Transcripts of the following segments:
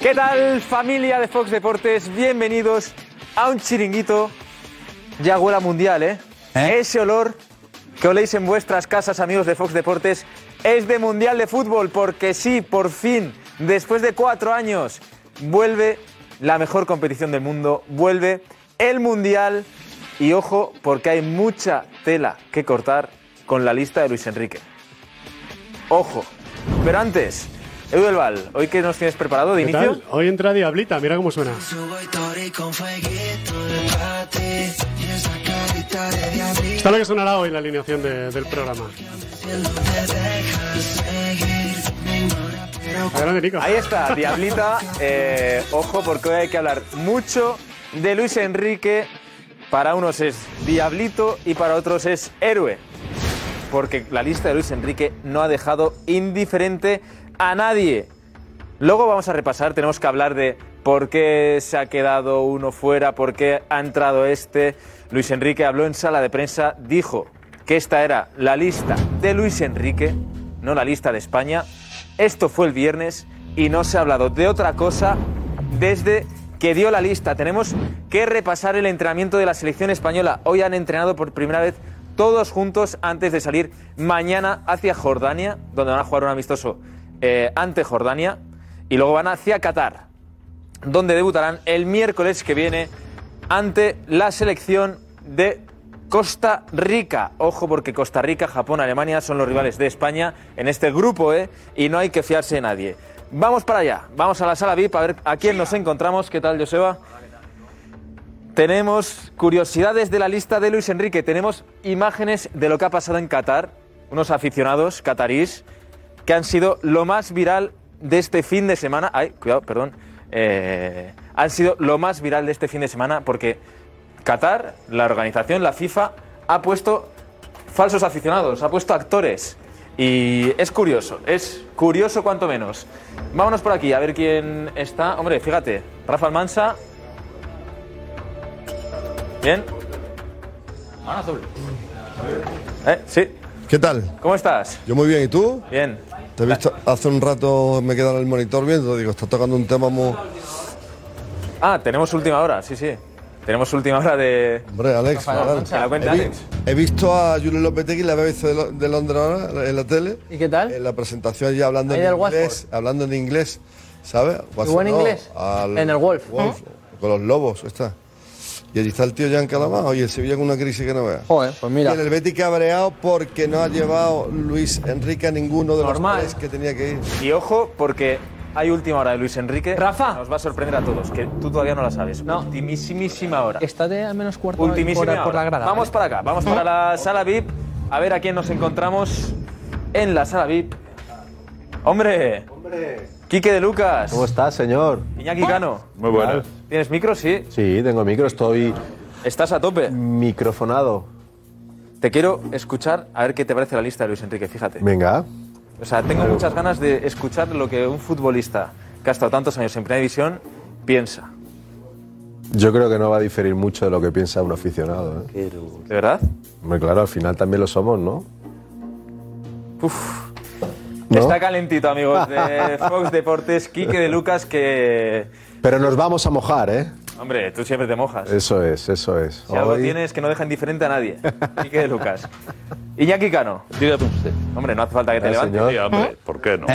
¿Qué tal familia de Fox Deportes? Bienvenidos a un chiringuito ya huela mundial, ¿eh? Ese olor que oléis en vuestras casas, amigos de Fox Deportes, es de mundial de fútbol, porque sí, por fin, después de cuatro años, vuelve la mejor competición del mundo, vuelve el mundial y ojo, porque hay mucha tela que cortar con la lista de Luis Enrique. Ojo, pero antes, Edu del Val, ¿hoy qué nos tienes preparado de ¿Qué inicio? tal? Hoy entra Diablita, mira cómo suena. Esta es la que sonará hoy en la alineación de- del programa. Adelante, Nico. Ahí está, Diablita. Eh, ojo, porque hoy hay que hablar mucho de Luis Enrique. Para unos es Diablito y para otros es héroe. Porque la lista de Luis Enrique no ha dejado indiferente a nadie. Luego vamos a repasar, tenemos que hablar de por qué se ha quedado uno fuera, por qué ha entrado este. Luis Enrique habló en sala de prensa, dijo que esta era la lista de Luis Enrique, no la lista de España. Esto fue el viernes y no se ha hablado de otra cosa desde que dio la lista. Tenemos que repasar el entrenamiento de la selección española. Hoy han entrenado por primera vez todos juntos antes de salir mañana hacia Jordania, donde van a jugar un amistoso eh, ante Jordania, y luego van hacia Qatar, donde debutarán el miércoles que viene ante la selección de Costa Rica. Ojo porque Costa Rica, Japón, Alemania son los rivales de España en este grupo, ¿eh? Y no hay que fiarse de nadie. Vamos para allá, vamos a la sala VIP a ver a quién nos encontramos. ¿Qué tal, Joseba? Tenemos curiosidades de la lista de Luis Enrique, tenemos imágenes de lo que ha pasado en Qatar, unos aficionados catarís que han sido lo más viral de este fin de semana. Ay, cuidado, perdón. Eh, han sido lo más viral de este fin de semana porque Qatar, la organización, la FIFA, ha puesto falsos aficionados, ha puesto actores. Y es curioso, es curioso cuanto menos. Vámonos por aquí a ver quién está. Hombre, fíjate, Rafa Almansa. Bien. Eh, sí. ¿Qué tal? ¿Cómo estás? Yo muy bien, ¿y tú? Bien. Te he visto hace un rato, me he quedado en el monitor viendo, digo, está tocando un tema muy... Ah, tenemos última hora, sí, sí. Tenemos última hora de. Hombre, Alex, Rafael. Que la cuente he, vi- Alex. he visto a Julio Lopetegui, la BBC de, Lo- de Londres ahora, en la tele. ¿Y qué tal? En la presentación ya hablando Ahí en del inglés, hablando en inglés, ¿sabes? Watford, buen no, inglés? al- En el Wolf. Con los lobos, está. Y allí está el tío Jan Calamar, y el Sevilla con una crisis que no veas. Joder, pues mira. Y en el Betis cabreado porque no ha llevado Luis Enrique a ninguno de Normal. los tres que tenía que ir. Y ojo, porque hay última hora de Luis Enrique. Rafa. Nos va a sorprender a todos, que tú todavía no la sabes. No. Ultimísimísima hora. Está de al menos cuarto Ultimísima por, hora. por la grada. Vamos ¿vale? para acá, vamos para la sala VIP. A ver a quién nos encontramos en la sala VIP. ¡Hombre! Quique de Lucas. ¿Cómo estás, señor? Iñaki Cano. Muy buenas. ¿Tienes micro? Sí. Sí, tengo micro, estoy ¿Estás a tope? microfonado. Te quiero escuchar a ver qué te parece la lista de Luis Enrique, fíjate. Venga. O sea, tengo muchas ganas de escuchar lo que un futbolista que ha estado tantos años en Primera División piensa. Yo creo que no va a diferir mucho de lo que piensa un aficionado. ¿eh? ¿De verdad? Hombre, claro, al final también lo somos, ¿no? Uf. ¿No? Está calentito, amigos de Fox Deportes. Quique de Lucas, que. Pero nos vamos a mojar, ¿eh? Hombre, tú siempre te mojas. Eso es, eso es. Si algo Hoy- tienes que no deja indiferente a nadie. Quique de Lucas. Iñaki Cano. Dígame usted. Hombre, no hace falta que te Eh, levantes. señor. Sí, hombre, ¿por qué no?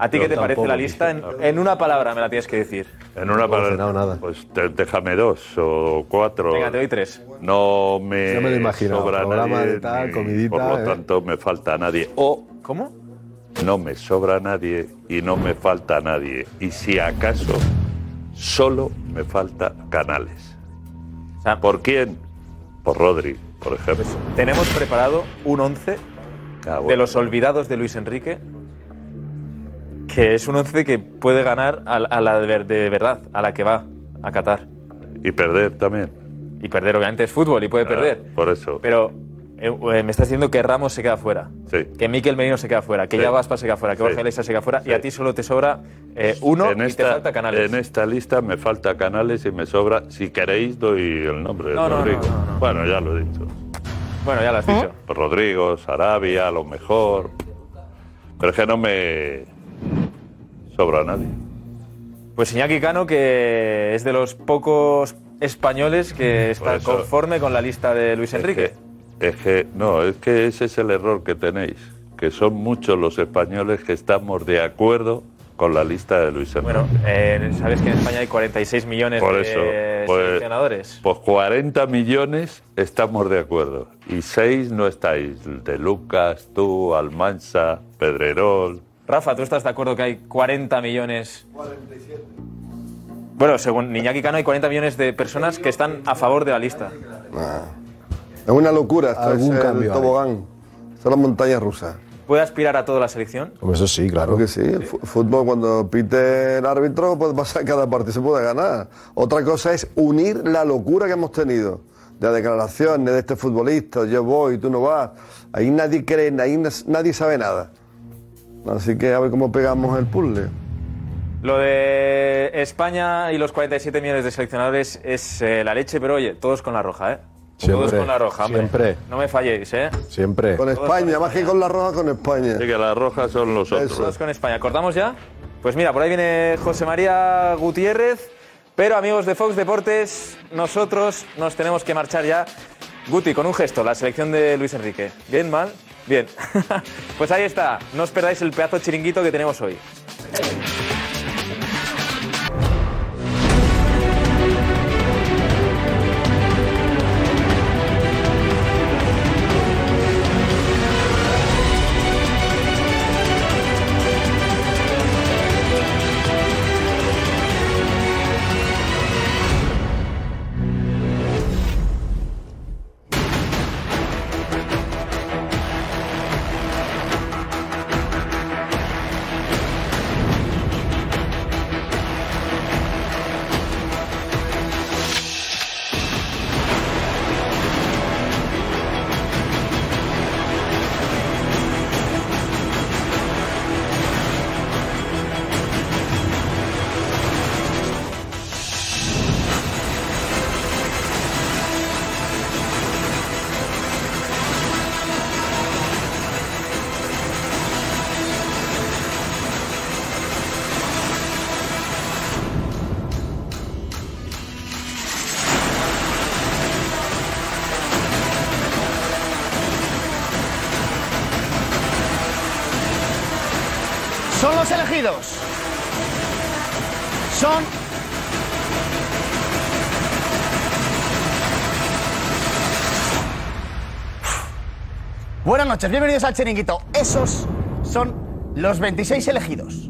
¿A ti Yo qué te parece tampoco la lista? En, en una palabra me la tienes que decir. En una palabra, nada. pues te- déjame dos o cuatro. Venga, te doy tres. No me, No me lo imagino. sobra Programa nadie, de tal, ni comidita, por lo ¿eh? tanto me falta nadie. O ¿Cómo? No me sobra nadie y no me falta nadie. Y si acaso, solo me falta Canales. ¿Por quién? Por Rodri, por ejemplo. tenemos preparado un 11 Ah, de los olvidados de Luis Enrique que es un once que puede ganar a, la- a la de, ver- de verdad, a la que va a Qatar. Y perder también. Y perder, obviamente, es fútbol y puede perder. Por eso. Pero eh, eh, me estás diciendo que Ramos se queda fuera. Sí. Que Miquel Merino se queda fuera, que Sí. ya Vaspa se queda fuera, que Sí. Borja Iglesias se queda fuera y a ti solo te sobra eh, uno en y esta, te falta Canales. En esta lista me falta Canales y me sobra. Si queréis, doy el nombre de No, Rodrigo. no, no. Bueno, ya lo he dicho. Bueno, ya lo has dicho. Rodrigo, Sarabia, a lo mejor. Pero es que no me sobra nadie. Pues Iñaki Cano, que es de los pocos españoles que está conforme con la lista de Luis Enrique. Es que, no, es que ese es el error que tenéis. Que son muchos los españoles que estamos de acuerdo con la lista de Luis Enrique. Bueno, eh, sabes que en España hay 46 millones Por de eso, pues- seleccionadores. Pues 40 millones estamos de acuerdo. Y 6 no estáis. De Lucas, tú, Almansa, Pedrerol. Rafa, ¿tú estás de acuerdo que hay 40 millones? 47. Bueno, según Iñaki Cano hay 40 millones de personas que están a favor de la lista. Es una locura, esto Algún es cambio el tobogán. Esto es la montaña rusa. ¿Puede aspirar a toda la selección? Eso sí, claro. Claro que sí. El fútbol, cuando pite el árbitro, puede pasar cada partido, se puede ganar. Otra cosa es unir la locura que hemos tenido. De declaraciones de este futbolista, yo voy, tú no vas. Ahí nadie cree, ahí nadie sabe nada. Así que a ver cómo pegamos el puzzle. Lo de España y los 47 millones de seleccionadores es eh, la leche, pero oye, todos con la roja, ¿eh? Todos Siempre, con la roja, hombre. siempre. No me falléis, ¿eh? Siempre. Con España, más que con la roja, con España. Así que las rojas son los otros. Todos con España. ¿Cortamos ya? Pues mira, por ahí viene José María Gutiérrez. Pero amigos de Fox Deportes, nosotros nos tenemos que marchar ya. Guti, con un gesto, la selección de Luis Enrique. ¿Bien, mal? Bien. pues ahí está. No os perdáis el pedazo de chiringuito que tenemos hoy. Noches, bienvenidos al Chiringuito. Esos son los 26 elegidos.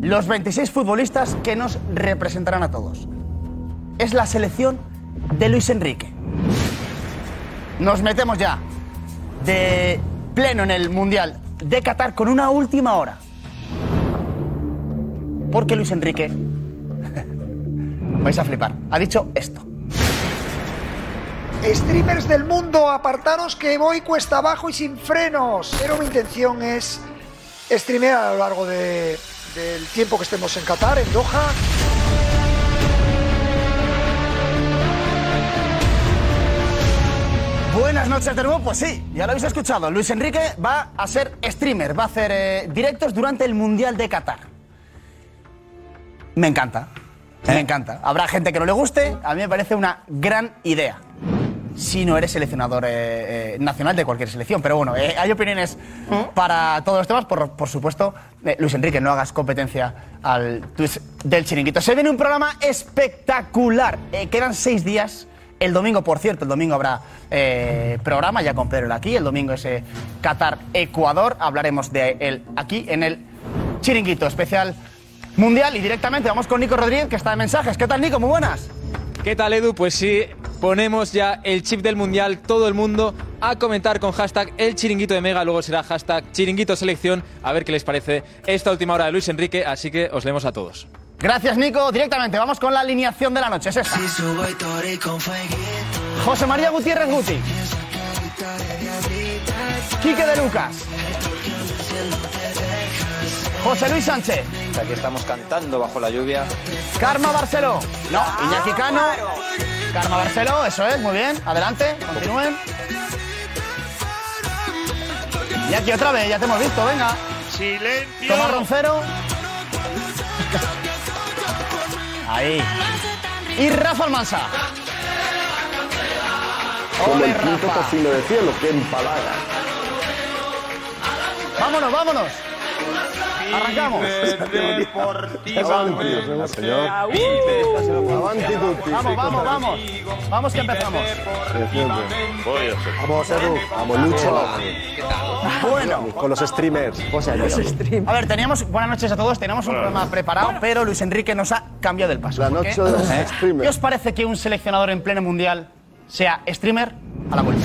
Los 26 futbolistas que nos representarán a todos. Es la selección de Luis Enrique. Nos metemos ya de pleno en el Mundial de Qatar con una última hora. Porque Luis Enrique, vais a flipar, ha dicho esto. Streamers del mundo, apartaros que voy cuesta abajo y sin frenos. Pero mi intención es streamear a lo largo de- del tiempo que estemos en Qatar, en Doha. Buenas noches de nuevo, pues sí, ya lo habéis escuchado. Luis Enrique va a ser streamer, va a hacer eh, directos durante el Mundial de Qatar. Me encanta, me encanta. Habrá gente que no le guste, a mí me parece una gran idea. Si no eres seleccionador eh, eh, nacional de cualquier selección, pero bueno, eh, hay opiniones para todos los temas. Por, por supuesto, eh, Luis Enrique, no hagas competencia al twist del chiringuito. Se viene un programa espectacular. Eh, quedan seis días. El domingo, por cierto, el domingo habrá eh, programa ya con Pedro aquí. El domingo es eh, Qatar-Ecuador. Hablaremos de él aquí en el chiringuito especial mundial. Y directamente vamos con Nico Rodríguez, que está de mensajes. ¿Qué tal, Nico? Muy buenas. ¿Qué tal, Edu? Pues sí, ponemos ya el chip del mundial, todo el mundo a comentar con hashtag el chiringuito de Mega, luego será hashtag chiringuito selección, a ver qué les parece esta última hora de Luis Enrique, así que os leemos a todos. Gracias, Nico. Directamente, vamos con la alineación de la noche. Es esta. José María Gutiérrez Guti. Quique de Lucas. José Luis Sánchez. Aquí estamos cantando bajo la lluvia. Karma Barceló. No, Iñaki Cano. Karma Barceló, eso es, muy bien. Adelante, continúen. Iñaki otra vez, ya te hemos visto, venga. Silencio. Tomás Roncero. Ahí. Y Rafa Almansa. Como el quinto de cielo, que empalaga. Vámonos, vámonos. Arrancamos. Señor. Avanti tutti. Vamos, vamos, vamos. Vamos que empezamos. Vamos, Edu. Vamos, Lucho. Bueno. Con los streamers. A ver, teníamos, buenas noches a todos, teníamos un programa preparado, pero Luis Enrique nos ha cambiado el paso. La ¿Por qué? noche de los ¿Qué streamers. os parece que un seleccionador en pleno mundial sea streamer a la vuelta?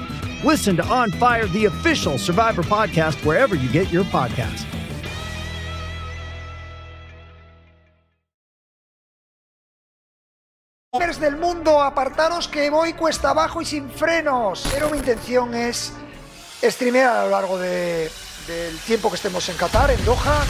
Listen to On Fire, the official Survivor podcast, wherever you get your podcasts. Del mundo, apartaros que voy cuesta abajo y sin frenos. Pero mi intención es streamear a lo largo de- del tiempo que estemos en Qatar, en Doha.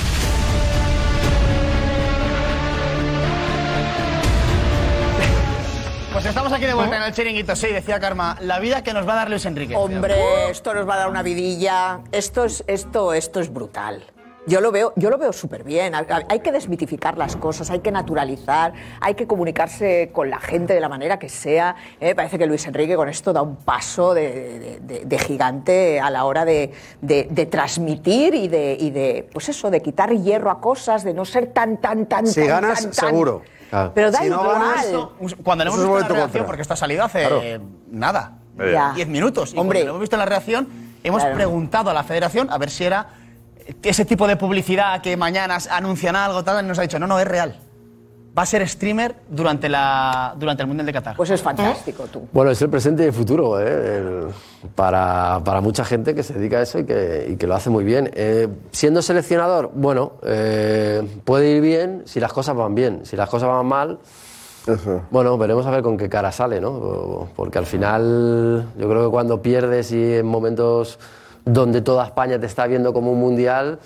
Pues estamos aquí de vuelta en el chiringuito. Sí, decía Karma, la vida que nos va a dar Luis Enrique. Hombre, esto nos va a dar una vidilla. Esto es, esto, esto es brutal. Yo lo veo, yo lo veo súper bien. Hay- que desmitificar las cosas, hay que naturalizar, hay que comunicarse con la gente de la manera que sea. Eh, parece que Luis Enrique con esto da un paso de, de- de- de gigante a la hora de, de- de transmitir y de, y de, pues eso, de quitar hierro a cosas, de no ser tan, tan, tan, Si tan, ganas, tan, tan. seguro. Pero da Si no igual. ganas, Cuando le hemos visto la reacción, contra. porque esto ha salido hace Claro. nada, Eh. Ya. 10 minutos. Y Hombre. cuando lo hemos visto en la reacción, hemos Claro. preguntado a la federación a ver si era ese tipo de publicidad que mañana anuncian algo, tal, y nos ha dicho, no, no, es real. Va a ser streamer durante, la, durante el Mundial de Qatar. Pues es fantástico, tú. Bueno, es el presente y el futuro ¿eh? El- para, para mucha gente que se dedica a eso y que, y que lo hace muy bien. Eh, siendo seleccionador, bueno, eh, puede ir bien si las cosas van bien. Si las cosas van mal, bueno, veremos a ver con qué cara sale, ¿no? Porque al final yo creo que cuando pierdes y en momentos donde toda España te está viendo como un mundial,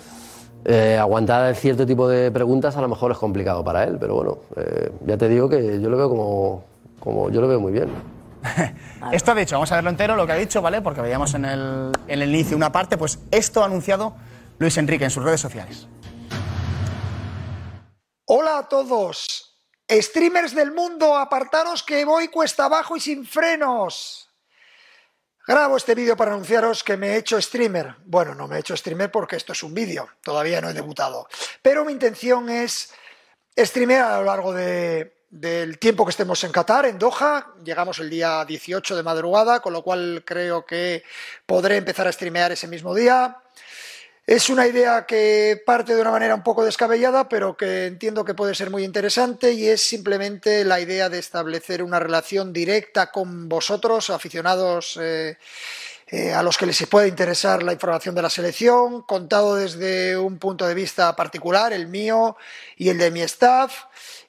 eh, aguantar cierto tipo de preguntas a lo mejor es complicado para él, pero bueno, eh, ya te digo que yo lo veo como, como yo lo veo muy bien. Esto ha dicho, vamos a verlo entero, lo que ha dicho, ¿vale? Porque veíamos en el, en el inicio una parte, pues esto ha anunciado Luis Enrique en sus redes sociales. Hola a todos. Streamers del mundo, apartaros que voy cuesta abajo y sin frenos. Grabo este vídeo para anunciaros que me he hecho streamer. Bueno, no me he hecho streamer porque esto es un vídeo, todavía no he debutado. Pero mi intención es streamear a lo largo de- del tiempo que estemos en Qatar, en Doha. Llegamos el día 18 de madrugada, con lo cual creo que podré empezar a streamear ese mismo día. Es una idea que parte de una manera un poco descabellada, pero que entiendo que puede ser muy interesante y es simplemente la idea de establecer una relación directa con vosotros, aficionados eh, eh, a los que les puede interesar la información de la selección, contado desde un punto de vista particular, el mío y el de mi staff,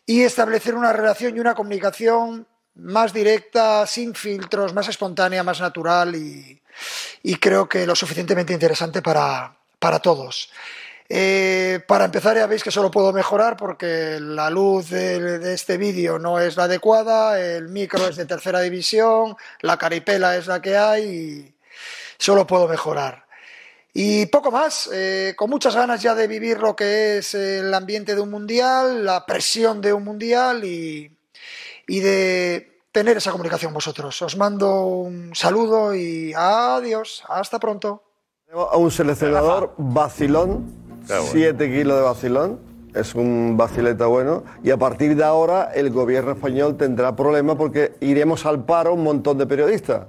y establecer una relación y una comunicación más directa, sin filtros, más espontánea, más natural y creo que lo suficientemente interesante para, para todos. Eh, para empezar ya veis que solo puedo mejorar porque la luz de, este vídeo no es la adecuada, el micro es de tercera división, la caripela es la que hay y solo puedo mejorar. Y poco más, eh, con muchas ganas ya de vivir lo que es el ambiente de un mundial, la presión de un mundial y, y de tener esa comunicación vosotros. Os mando un saludo y adiós. Hasta pronto. Tenemos a un seleccionador vacilón, Qué bueno. 7 kilos de vacilón, es un vacileta bueno, y a partir de ahora el gobierno español tendrá problemas porque iremos al paro un montón de periodistas.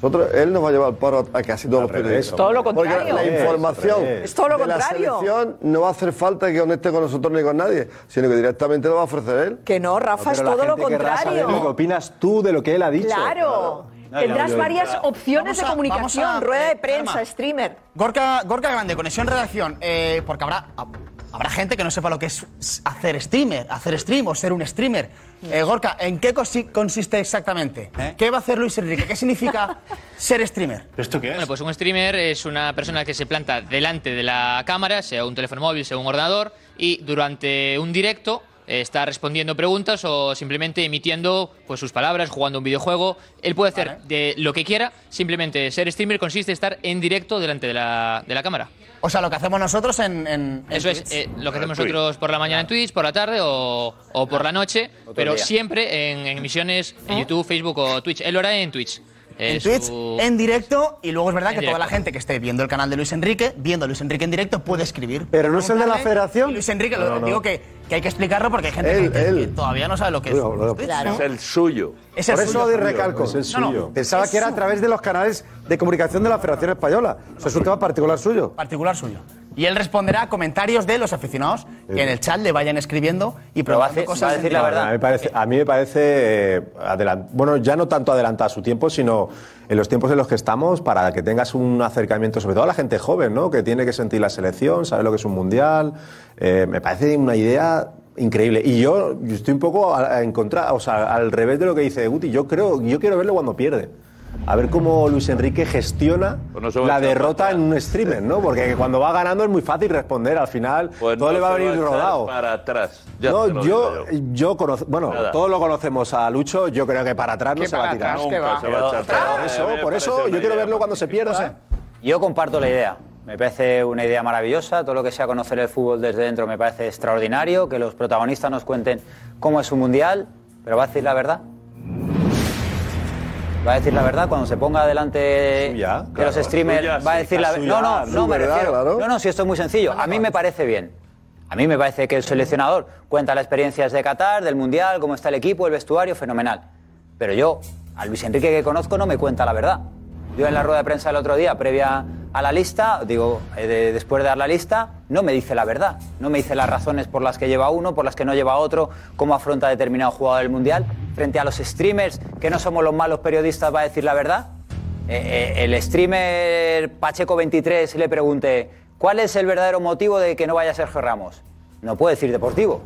Nosotros, él nos va a llevar al paro a casi todos los periodistas. todo lo Porque contrario. la Al revés, información. Es todo lo de la contrario. selección no va a hacer falta que conecte con nosotros ni con nadie, sino que directamente lo va a ofrecer él. Que no, Rafa, es todo lo contrario. lo que opinas tú de lo que él ha dicho. Claro. Tendrás varias opciones a- de comunicación, a- rueda de eh, prensa, streamer. Gorka, Gorka Grande, conexión redacción, eh, porque habrá, habrá gente que no sepa lo que es hacer streamer, hacer stream o ser un streamer. Eh, Gorka, ¿en qué consi- consiste exactamente? ¿Qué va a hacer Luis Enrique? ¿Qué significa ser streamer? ¿Esto qué Bueno, pues un streamer es una persona que se planta delante de la cámara, sea un teléfono móvil, sea un ordenador, y durante un directo eh, está respondiendo preguntas o simplemente emitiendo pues, sus palabras, jugando un videojuego. Él puede hacer de lo que quiera, simplemente ser streamer consiste en estar en directo delante de la, de la cámara. O sea, lo que hacemos nosotros en. en- en Eso es eh, lo que hacemos Twitch. nosotros por la mañana en Twitch, por la tarde o, o por la noche, pero día. siempre en, en emisiones en YouTube, Facebook o Twitch. Él lo hará en Twitch. En Twitch, en directo, y luego es verdad En que toda la gente que esté viendo el canal de Luis Enrique, viendo a Luis Enrique en directo, puede escribir. Pero no es el de la federación. Luis Enrique, No, lo no. digo que, que hay que explicarlo porque hay gente Él, que, que- él. que todavía no sabe lo que es. Es el suyo. Es el Por eso suyo. de recalco. Es el suyo. Pensaba Es que era a través de los canales de comunicación de la Federación Española. O sea, es un tema particular suyo. Particular suyo. Y él responderá a comentarios de los aficionados que en el chat le vayan escribiendo y preguntando cosas. No, A mí me parece, a mí me parece eh, adelan- bueno, ya no tanto adelantar su tiempo, sino en los tiempos en los que estamos para que tengas un acercamiento, sobre todo a la gente joven, ¿no? Que tiene que sentir la selección, saber lo que es un mundial. Eh, me parece una idea increíble. Y yo, yo estoy un poco a- a- en contra, o sea, al revés de lo que dice Guti. Yo creo, yo quiero verlo cuando pierde. A ver cómo Luis Enrique gestiona Pues no la derrota en un streamer, ¿no? Porque cuando va ganando es muy fácil responder. Al final Pues todo no le va a venir rodado. Para atrás. Ya No, yo, yo conozco, bueno, Nada. todos lo conocemos a Lucho, yo creo que para atrás no se va a para tirar. atrás, que va. se va a echar Por eso, por eso yo quiero idea verlo cuando se pierda. Yo comparto la idea. Me parece una idea maravillosa. Todo lo que sea conocer el fútbol desde dentro me parece extraordinario. Que los protagonistas nos cuenten cómo es su mundial. Pero va a decir la verdad. Va a decir la verdad cuando se ponga delante de los streamers. suya, va a decir la verdad. No, no, no me verdad, refiero. claro. No, no, si esto es muy sencillo. A mí me parece bien. A mí me parece que el seleccionador cuenta las experiencias de Qatar, del Mundial, cómo está el equipo, el vestuario, fenomenal. Pero yo, a Luis Enrique que conozco, no me cuenta la verdad. Yo en la rueda de prensa del otro día, previa a la lista, digo, eh, de- después de dar la lista, no me dice la verdad. No me dice las razones por las que lleva uno, por las que no lleva otro, cómo afronta determinado jugador del Mundial. Frente a los streamers, que no somos los malos periodistas, va a decir la verdad. Eh, eh, el streamer Pacheco23 le pregunte, ¿cuál es el verdadero motivo de que no vaya Sergio Ramos? No puede decir deportivo.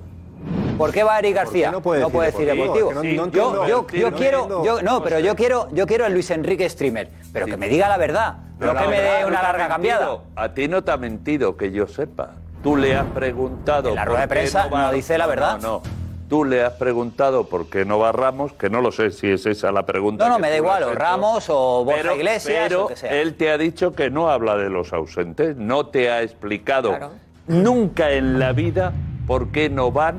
¿Por qué va Eric García? no puede decir decir deportivo? deportivo. No- no yo, entiendo, yo- quiero, yo- no, pero yo quiero, yo quiero el Luis Enrique streamer, pero que me diga la verdad, Pero no que la me dé no una larga cambiada. A ti no te ha mentido, que yo sepa. Tú le has preguntado. En la rueda de prensa va- no dice la verdad. No, no. Tú le has preguntado por qué no va Ramos, que no lo sé si es esa la pregunta. No, no, que me da igual, o. Ramos o Borja pero, Iglesias pero o que sea. él te ha dicho que no habla de los ausentes, no te ha explicado nunca en la vida por qué no van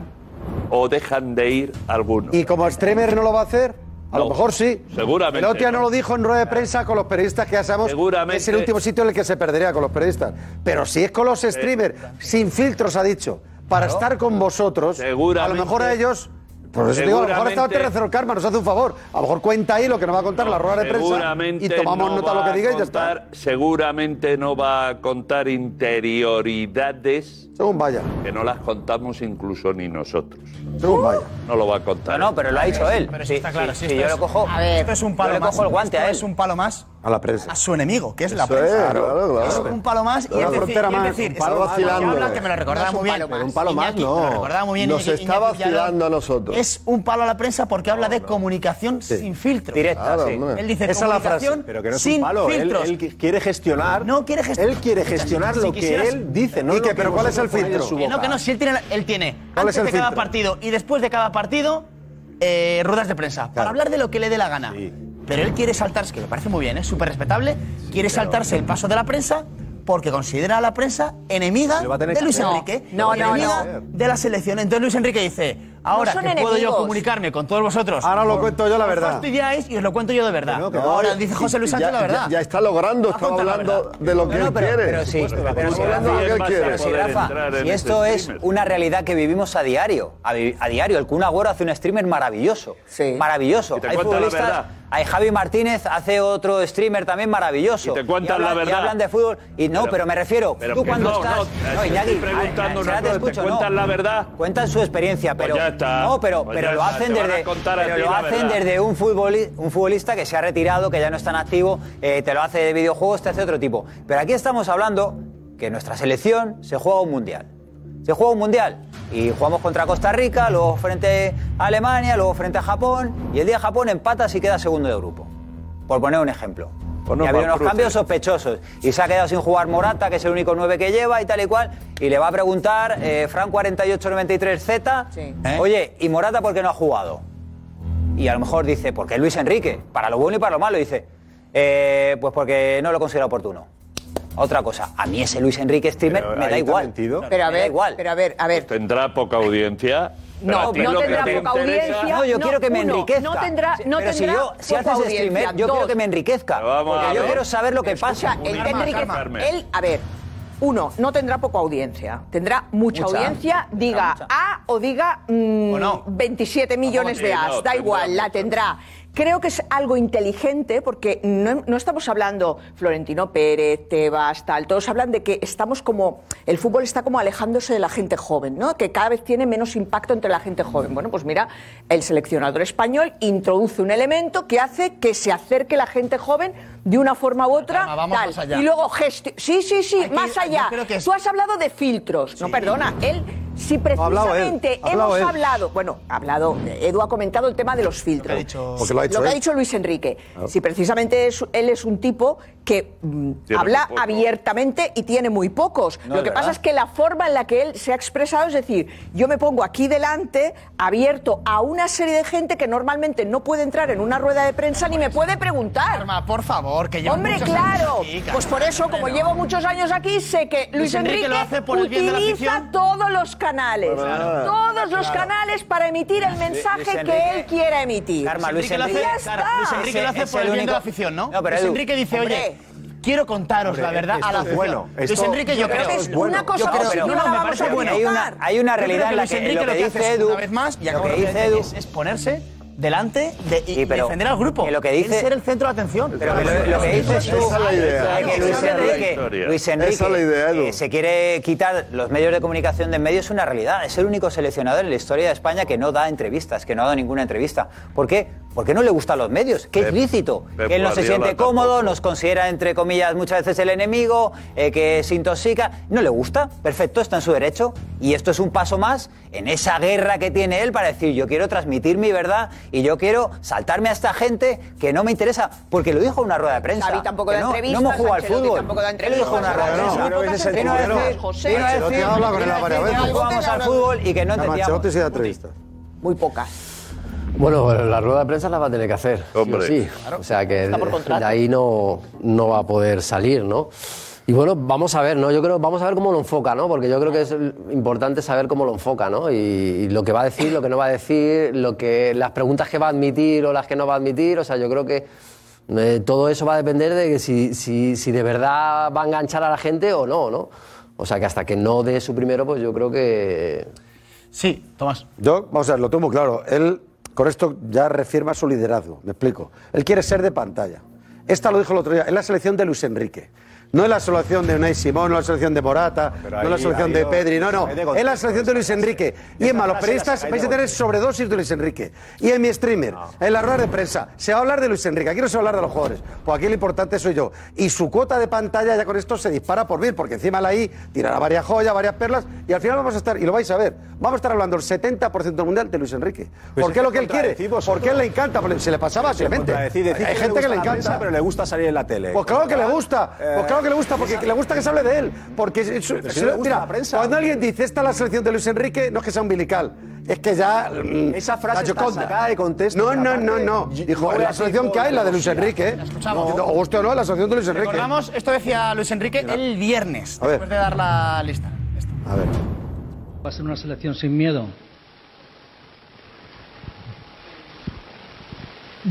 o dejan de ir algunos. Y como streamer no lo va a hacer, a lo mejor sí. seguramente día no no. lo dijo en rueda de prensa con los periodistas que ya sabemos que es el último sitio en el que se perdería con los periodistas. Pero si es con los streamers, sin filtros ha dicho, para Claro. estar con vosotros, a lo mejor a ellos... Por eso digo, a lo mejor Seguramente- tercero Karma, nos hace un favor. A lo mejor cuenta ahí lo que nos va a contar la rueda de prensa Seguramente y tomamos no nota de lo va que diga a y ya está. contar- Seguramente no va a contar interioridades. Según vaya. Que no las contamos incluso ni nosotros. Según vaya. No lo va a contar. No, no, pero lo ha dicho él. Pero Sí, sí, está claro. sí, yo lo cojo. A ver, esto es un palo yo le más. cojo el guante esto a él. Es un palo más A la prensa. a su enemigo, que es la Eso prensa. es, claro, claro. Es un palo más y Claro, es decir, frontera y es más, decir, un palo vacilando. habla que me lo recordaba No es un muy bien. palo más. Un palo más, Iñaki, no. Me lo recordaba muy bien. Nos Iñaki- está Iñaki vacilando a nosotros. Es un palo a la prensa porque habla de comunicación sin filtro. Directa, Claro, sí. hombre. Él dice Esa es la frase. comunicación Pero que no es sin un palo. Él, filtros. él qui- quiere gestionar. No quiere gestionar. Él quiere gestionar Si lo que él dice, ¿no? ¿Pero cuál es el filtro? no, que no, si él tiene, él tiene ¿Cuál antes es el de cada partido y después de cada partido eh, ruedas de prensa para hablar de lo que le dé la gana. Pero él quiere saltarse, que me parece muy bien, es súper respetable, quiere saltarse el paso de la prensa porque considera a la prensa enemiga de Luis. Enrique, No, no, enemiga no. de la selección. Entonces Luis Enrique dice, Ahora que puedo yo comunicarme con todos vosotros. Ahora lo os- cuento yo la os verdad. fastidiáis y os lo cuento yo de verdad. Que no, que no. Ahora dice José Luis Sánchez Ya- la verdad. Ya, ya está logrando, estamos la hablando de lo que No, no, él pero, quiere. pero sí, pero sí, hablando de lo que él Rafa, quiere. pero sí, Rafa, si esto es una realidad que vivimos a diario, a, diario. El Kun Agüero hace un streamer maravilloso, maravilloso. Y te Hay futbolistas, hay Javi Martínez hace otro streamer también maravilloso. Y te cuentan hablan, la y verdad. hablan de fútbol y no, Pero- pero, me refiero, pero tú cuando no, estás, no, no, Iñaki, estoy preguntando ay, una ay, te cosa, ¿te escucho, cuentan no. la verdad? Cuentan su experiencia, Pues pero ya está. no, pero, Pues pero lo hacen desde, pero lo hacen desde un, futboli- un futbolista que se ha retirado, que ya no es tan activo, eh, te lo hace de videojuegos, te hace otro tipo. Pero aquí estamos hablando que nuestra selección se juega un mundial. Se juega un mundial y jugamos contra Costa Rica, luego frente a Alemania, luego frente a Japón y el día de Japón empatas y queda segundo de grupo. Por poner un ejemplo. Pues no y ha habido mal unos cruce. cambios sospechosos. Y se ha quedado sin jugar Morata, que es el único 9 que lleva y tal y cual. Y le va a preguntar eh, Fran 4893Z, oye, ¿y Morata por qué no ha jugado? Y a lo mejor dice, porque Luis Enrique, para lo bueno y para lo malo, dice, "Eh, pues porque no lo considera oportuno. Otra cosa, a mí ese Luis Enrique streamer Pero me da igual. Pero a Me da igual. pero a ver, a ver. Tendrá poca audiencia. No, no tendrá te poca interesa- audiencia. No, yo quiero que me uno, enriquezca. no tendrá- no pero si tendrá yo, si poca haces audiencia. streamer, yo quiero Dos. que me enriquezca. porque yo quiero saber lo que Escucha, pasa. él enriquece-. Él, a ver, uno, no tendrá poca audiencia. Tendrá mucha, Mucha. audiencia, diga Mucha. A o diga mm, 27 millones de no, As. da igual, la tendrá. Creo que es algo inteligente porque no, estamos hablando Florentino Pérez, Tebas, tal. Todos hablan de que estamos como. El fútbol está como alejándose de la gente joven, ¿no? Que cada vez tiene menos impacto entre la gente joven. Bueno, pues mira, el seleccionador español introduce un elemento que hace que se acerque la gente joven de una forma u otra. Calma, vamos tal. más allá. Y luego gesti Sí, sí, sí, más allá. es- Tú has hablado de filtros. No, perdona. Él, si Ha hablado él, precisamente ha hablado hemos él. hablado. Bueno, ha hablado. Edu ha comentado el tema de los filtros. Porque lo ha dicho Lo que ha dicho Luis Enrique. Si precisamente es- él es un tipo que mm, habla abiertamente y tiene muy pocos. No, Lo que pasa es que la forma en la que él se ha expresado es decir, yo me pongo aquí delante, abierto a una serie de gente que normalmente no puede entrar en una rueda de prensa ni me puede preguntar. Karma, por favor, que Hombre, muchos claro. años aquí, Karma. pues por eso, como llevo muchos años aquí, sé que Luis, Enrique lo hace por el bien de la utiliza todos los canales. Claro. Todos los canales para emitir el mensaje Luis que Enrique- él quiera emitir. Karma, Luis Enrique lo Enrique- hace, Luis. Enrique lo hace por el el bien de la afición, ¿no? No, pero Luis Enrique dice, hombre. oye, quiero contaros Hombre, la verdad a la es bueno, Luis Enrique, yo Yo creo creo que es bueno. una cosa Yo creo, positiva pero- la no, me vamos parece a bueno. hay una, hay realidad en la Luis que Enrique lo que hace dice es, Edu, una vez más, y lo que dice Edu, es, es ponerse delante de, y Sí, pero- defender al grupo. que lo que dice- ser el centro de atención. Pero que lo, lo que dices tú Esa es la idea. que Luis Enrique. Luis Enrique Esa es la idea, Edu. eh, se quiere quitar los medios de comunicación de en medio es una realidad. Es el único seleccionador en la historia de España que no da entrevistas, que no ha dado ninguna entrevista. ¿Por qué? Porque no le gustan los medios, que es lícito. Pep que él no se siente cómodo, tampoco. nos considera, entre comillas, muchas veces el enemigo, eh, que se intoxica. No le gusta, perfecto, está en su derecho. Y esto es un paso más en esa guerra que tiene él para decir, yo quiero transmitir mi verdad y yo quiero saltarme a esta gente que no me interesa. Porque lo dijo en una rueda de prensa. Xavi tampoco da no, entrevistas, no hemos jugado al fútbol. Él dijo en una rueda de prensa. Vino a decir- vino a que no jugamos al fútbol y que no entendíamos. Muy pocas. Bueno, la rueda de prensa la va a tener que hacer. sí o Hombre. Sí, O sea que Está por de, ahí no, no va a poder salir, ¿no? Y bueno, vamos a ver, ¿no? Yo creo, vamos a ver cómo lo enfoca, ¿no? Porque yo creo que es importante saber cómo lo enfoca, ¿no? Y, y lo que va a decir, lo que no va a decir, lo que, las preguntas que va a admitir o las que no va a admitir. O sea, yo creo que eh, todo eso va a depender de que si, si, si de verdad va a enganchar a la gente o no, ¿no? O sea que hasta que no dé su primero, pues yo creo que Sí, Tomás. Yo, vamos a ver, lo tengo muy claro. Él con esto ya reafirma su liderazgo, me explico. Él quiere ser de pantalla. Esta lo dijo el otro día, es la selección de Luis Enrique. No es la selección de Unai Simón, no es la selección de Morata, no es la ahí de Pedri, no, no. Es la selección de Luis Enrique. Y es más, los periodistas vais a tener sobredosis de Luis Enrique. Y en mi streamer, en la rueda de prensa, se va a hablar de Luis Enrique. Aquí no se va a hablar de los jugadores. Pues aquí lo importante soy yo. Y su cuota de pantalla ya con esto se dispara por mil, porque encima la I tirará varias joyas, varias perlas, y al final vamos a estar, y lo vais a ver, vamos a estar hablando el 70% del mundial de Luis Enrique. Pues ¿Por qué es lo que él quiere? Porque él le encanta, porque se le pasaba simplemente. Hay gente que le prensa, encanta. pero le gusta salir en la tele. Pues claro que le gusta, Eh, pues claro claro que le gusta, porque le gusta que se hable de él. Porque es- le gusta mira, la prensa. cuando alguien dice esta es la selección de Luis Enrique, no es que sea umbilical. Es que ya. Mm, Esa frase la está sacada de contexto, No, no, no, no. no Dijo, la selección que hay, la de Luis Enrique. ¿eh? La escuchamos. O o no, la selección de Luis Enrique. Recordamos, esto decía Luis Enrique el viernes, A ver. después de dar la lista. A ver. Va a ser una selección sin miedo.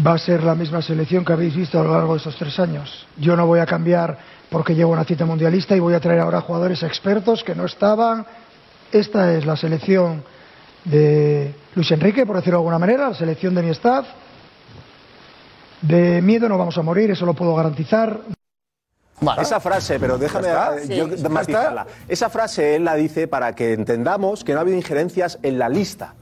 va a ser la misma selección que habéis visto a lo largo de estos tres años. Yo no voy a cambiar porque llevo una cita mundialista y voy a traer ahora jugadores expertos que no estaban. Esta es la selección de Luis Enrique, por decirlo de alguna manera, la selección de mi staff. De miedo no vamos a morir, eso lo puedo garantizar. Esa frase, pero déjame eh, yo Sí. matizarla. Esa frase él la dice para que entendamos que no ha habido injerencias en la lista.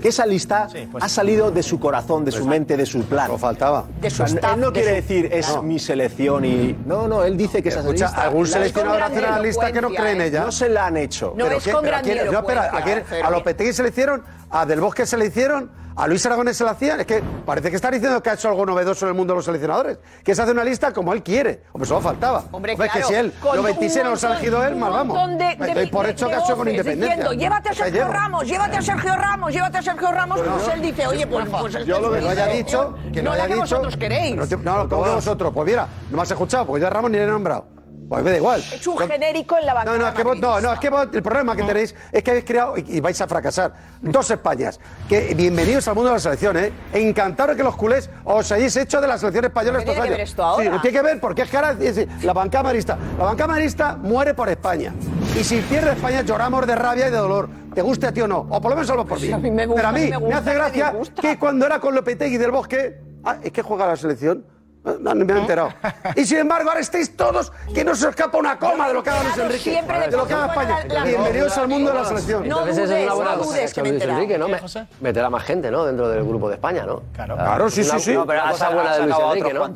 Que esa lista ha salido de su corazón, de su mente, de su plan. No faltaba. De su O sea, staff, él no de quiere su- decir es mi selección y. No, no, él dice que esa Escucha, lista. algún seleccionador hace una lista que no cree en ella. No se la han hecho. No ¿Pero es a quién? espera, ¿a, quién? ¿A Lopetegui se le hicieron? ¿A Del Bosque se le hicieron? ¿A Luis Aragonés se la hacían? Es que parece que está diciendo que ha hecho algo novedoso en el mundo de los seleccionadores. Que se hace una lista como él quiere. Hombre, solo faltaba. Hombre, es que claro, si él, con los 26 un no los ha elegido él, mal vamos. de- de- por hecho que ha hecho con independencia. Diciendo, llévate a Sergio. Ramos, llévate a Sergio Ramos, llévate a Sergio Ramos. No, pues no. él dice, oye, pues, pues yo lo que lo haya dicho, que no lo la haya que dicho. vosotros queréis. No, no, no, ¿cómo que vosotros? Pues mira, no me has escuchado, porque yo a Ramos ni le he nombrado. Pues me da igual. Es un genérico en la No, bancada. no, es que vos, no, no, es que vos- el problema que tenéis es que habéis creado y, y vais a fracasar. Dos Españas. Que bienvenidos al mundo de la selección, ¿eh? Encantado de que los culés os hayáis hecho de la selección española ¿Qué estos tiene que ver esto ahora? Sí, tiene que ver porque es que ahora es la bancada marista. La bancada marista muere por España. Y si pierde España lloramos de rabia y de dolor. Te guste a ti o no. O por lo menos salvo por me gusta, Pero a mí me me, gusta, hace me gracia disgusta. que cuando era con Lopetegui del Bosque. Ah, es que juega la selección. No, me he enterado. Y sin embargo, ahora estáis todos que no se os escapa una coma de lo que haga Luis Enrique. siempre De lo que haga España. fuera la- la- Bienvenidos al mundo de la selección. No es dudes, una buena no cosa dudes que me he Luis enterado. Enrique, ¿no? ¿Qué, Me- José? Meter a más gente, ¿no? Dentro del grupo de España, ¿no? Claro, Claro, sí, sí, sí. No, pero cosa buena de Luis Enrique, ¿no?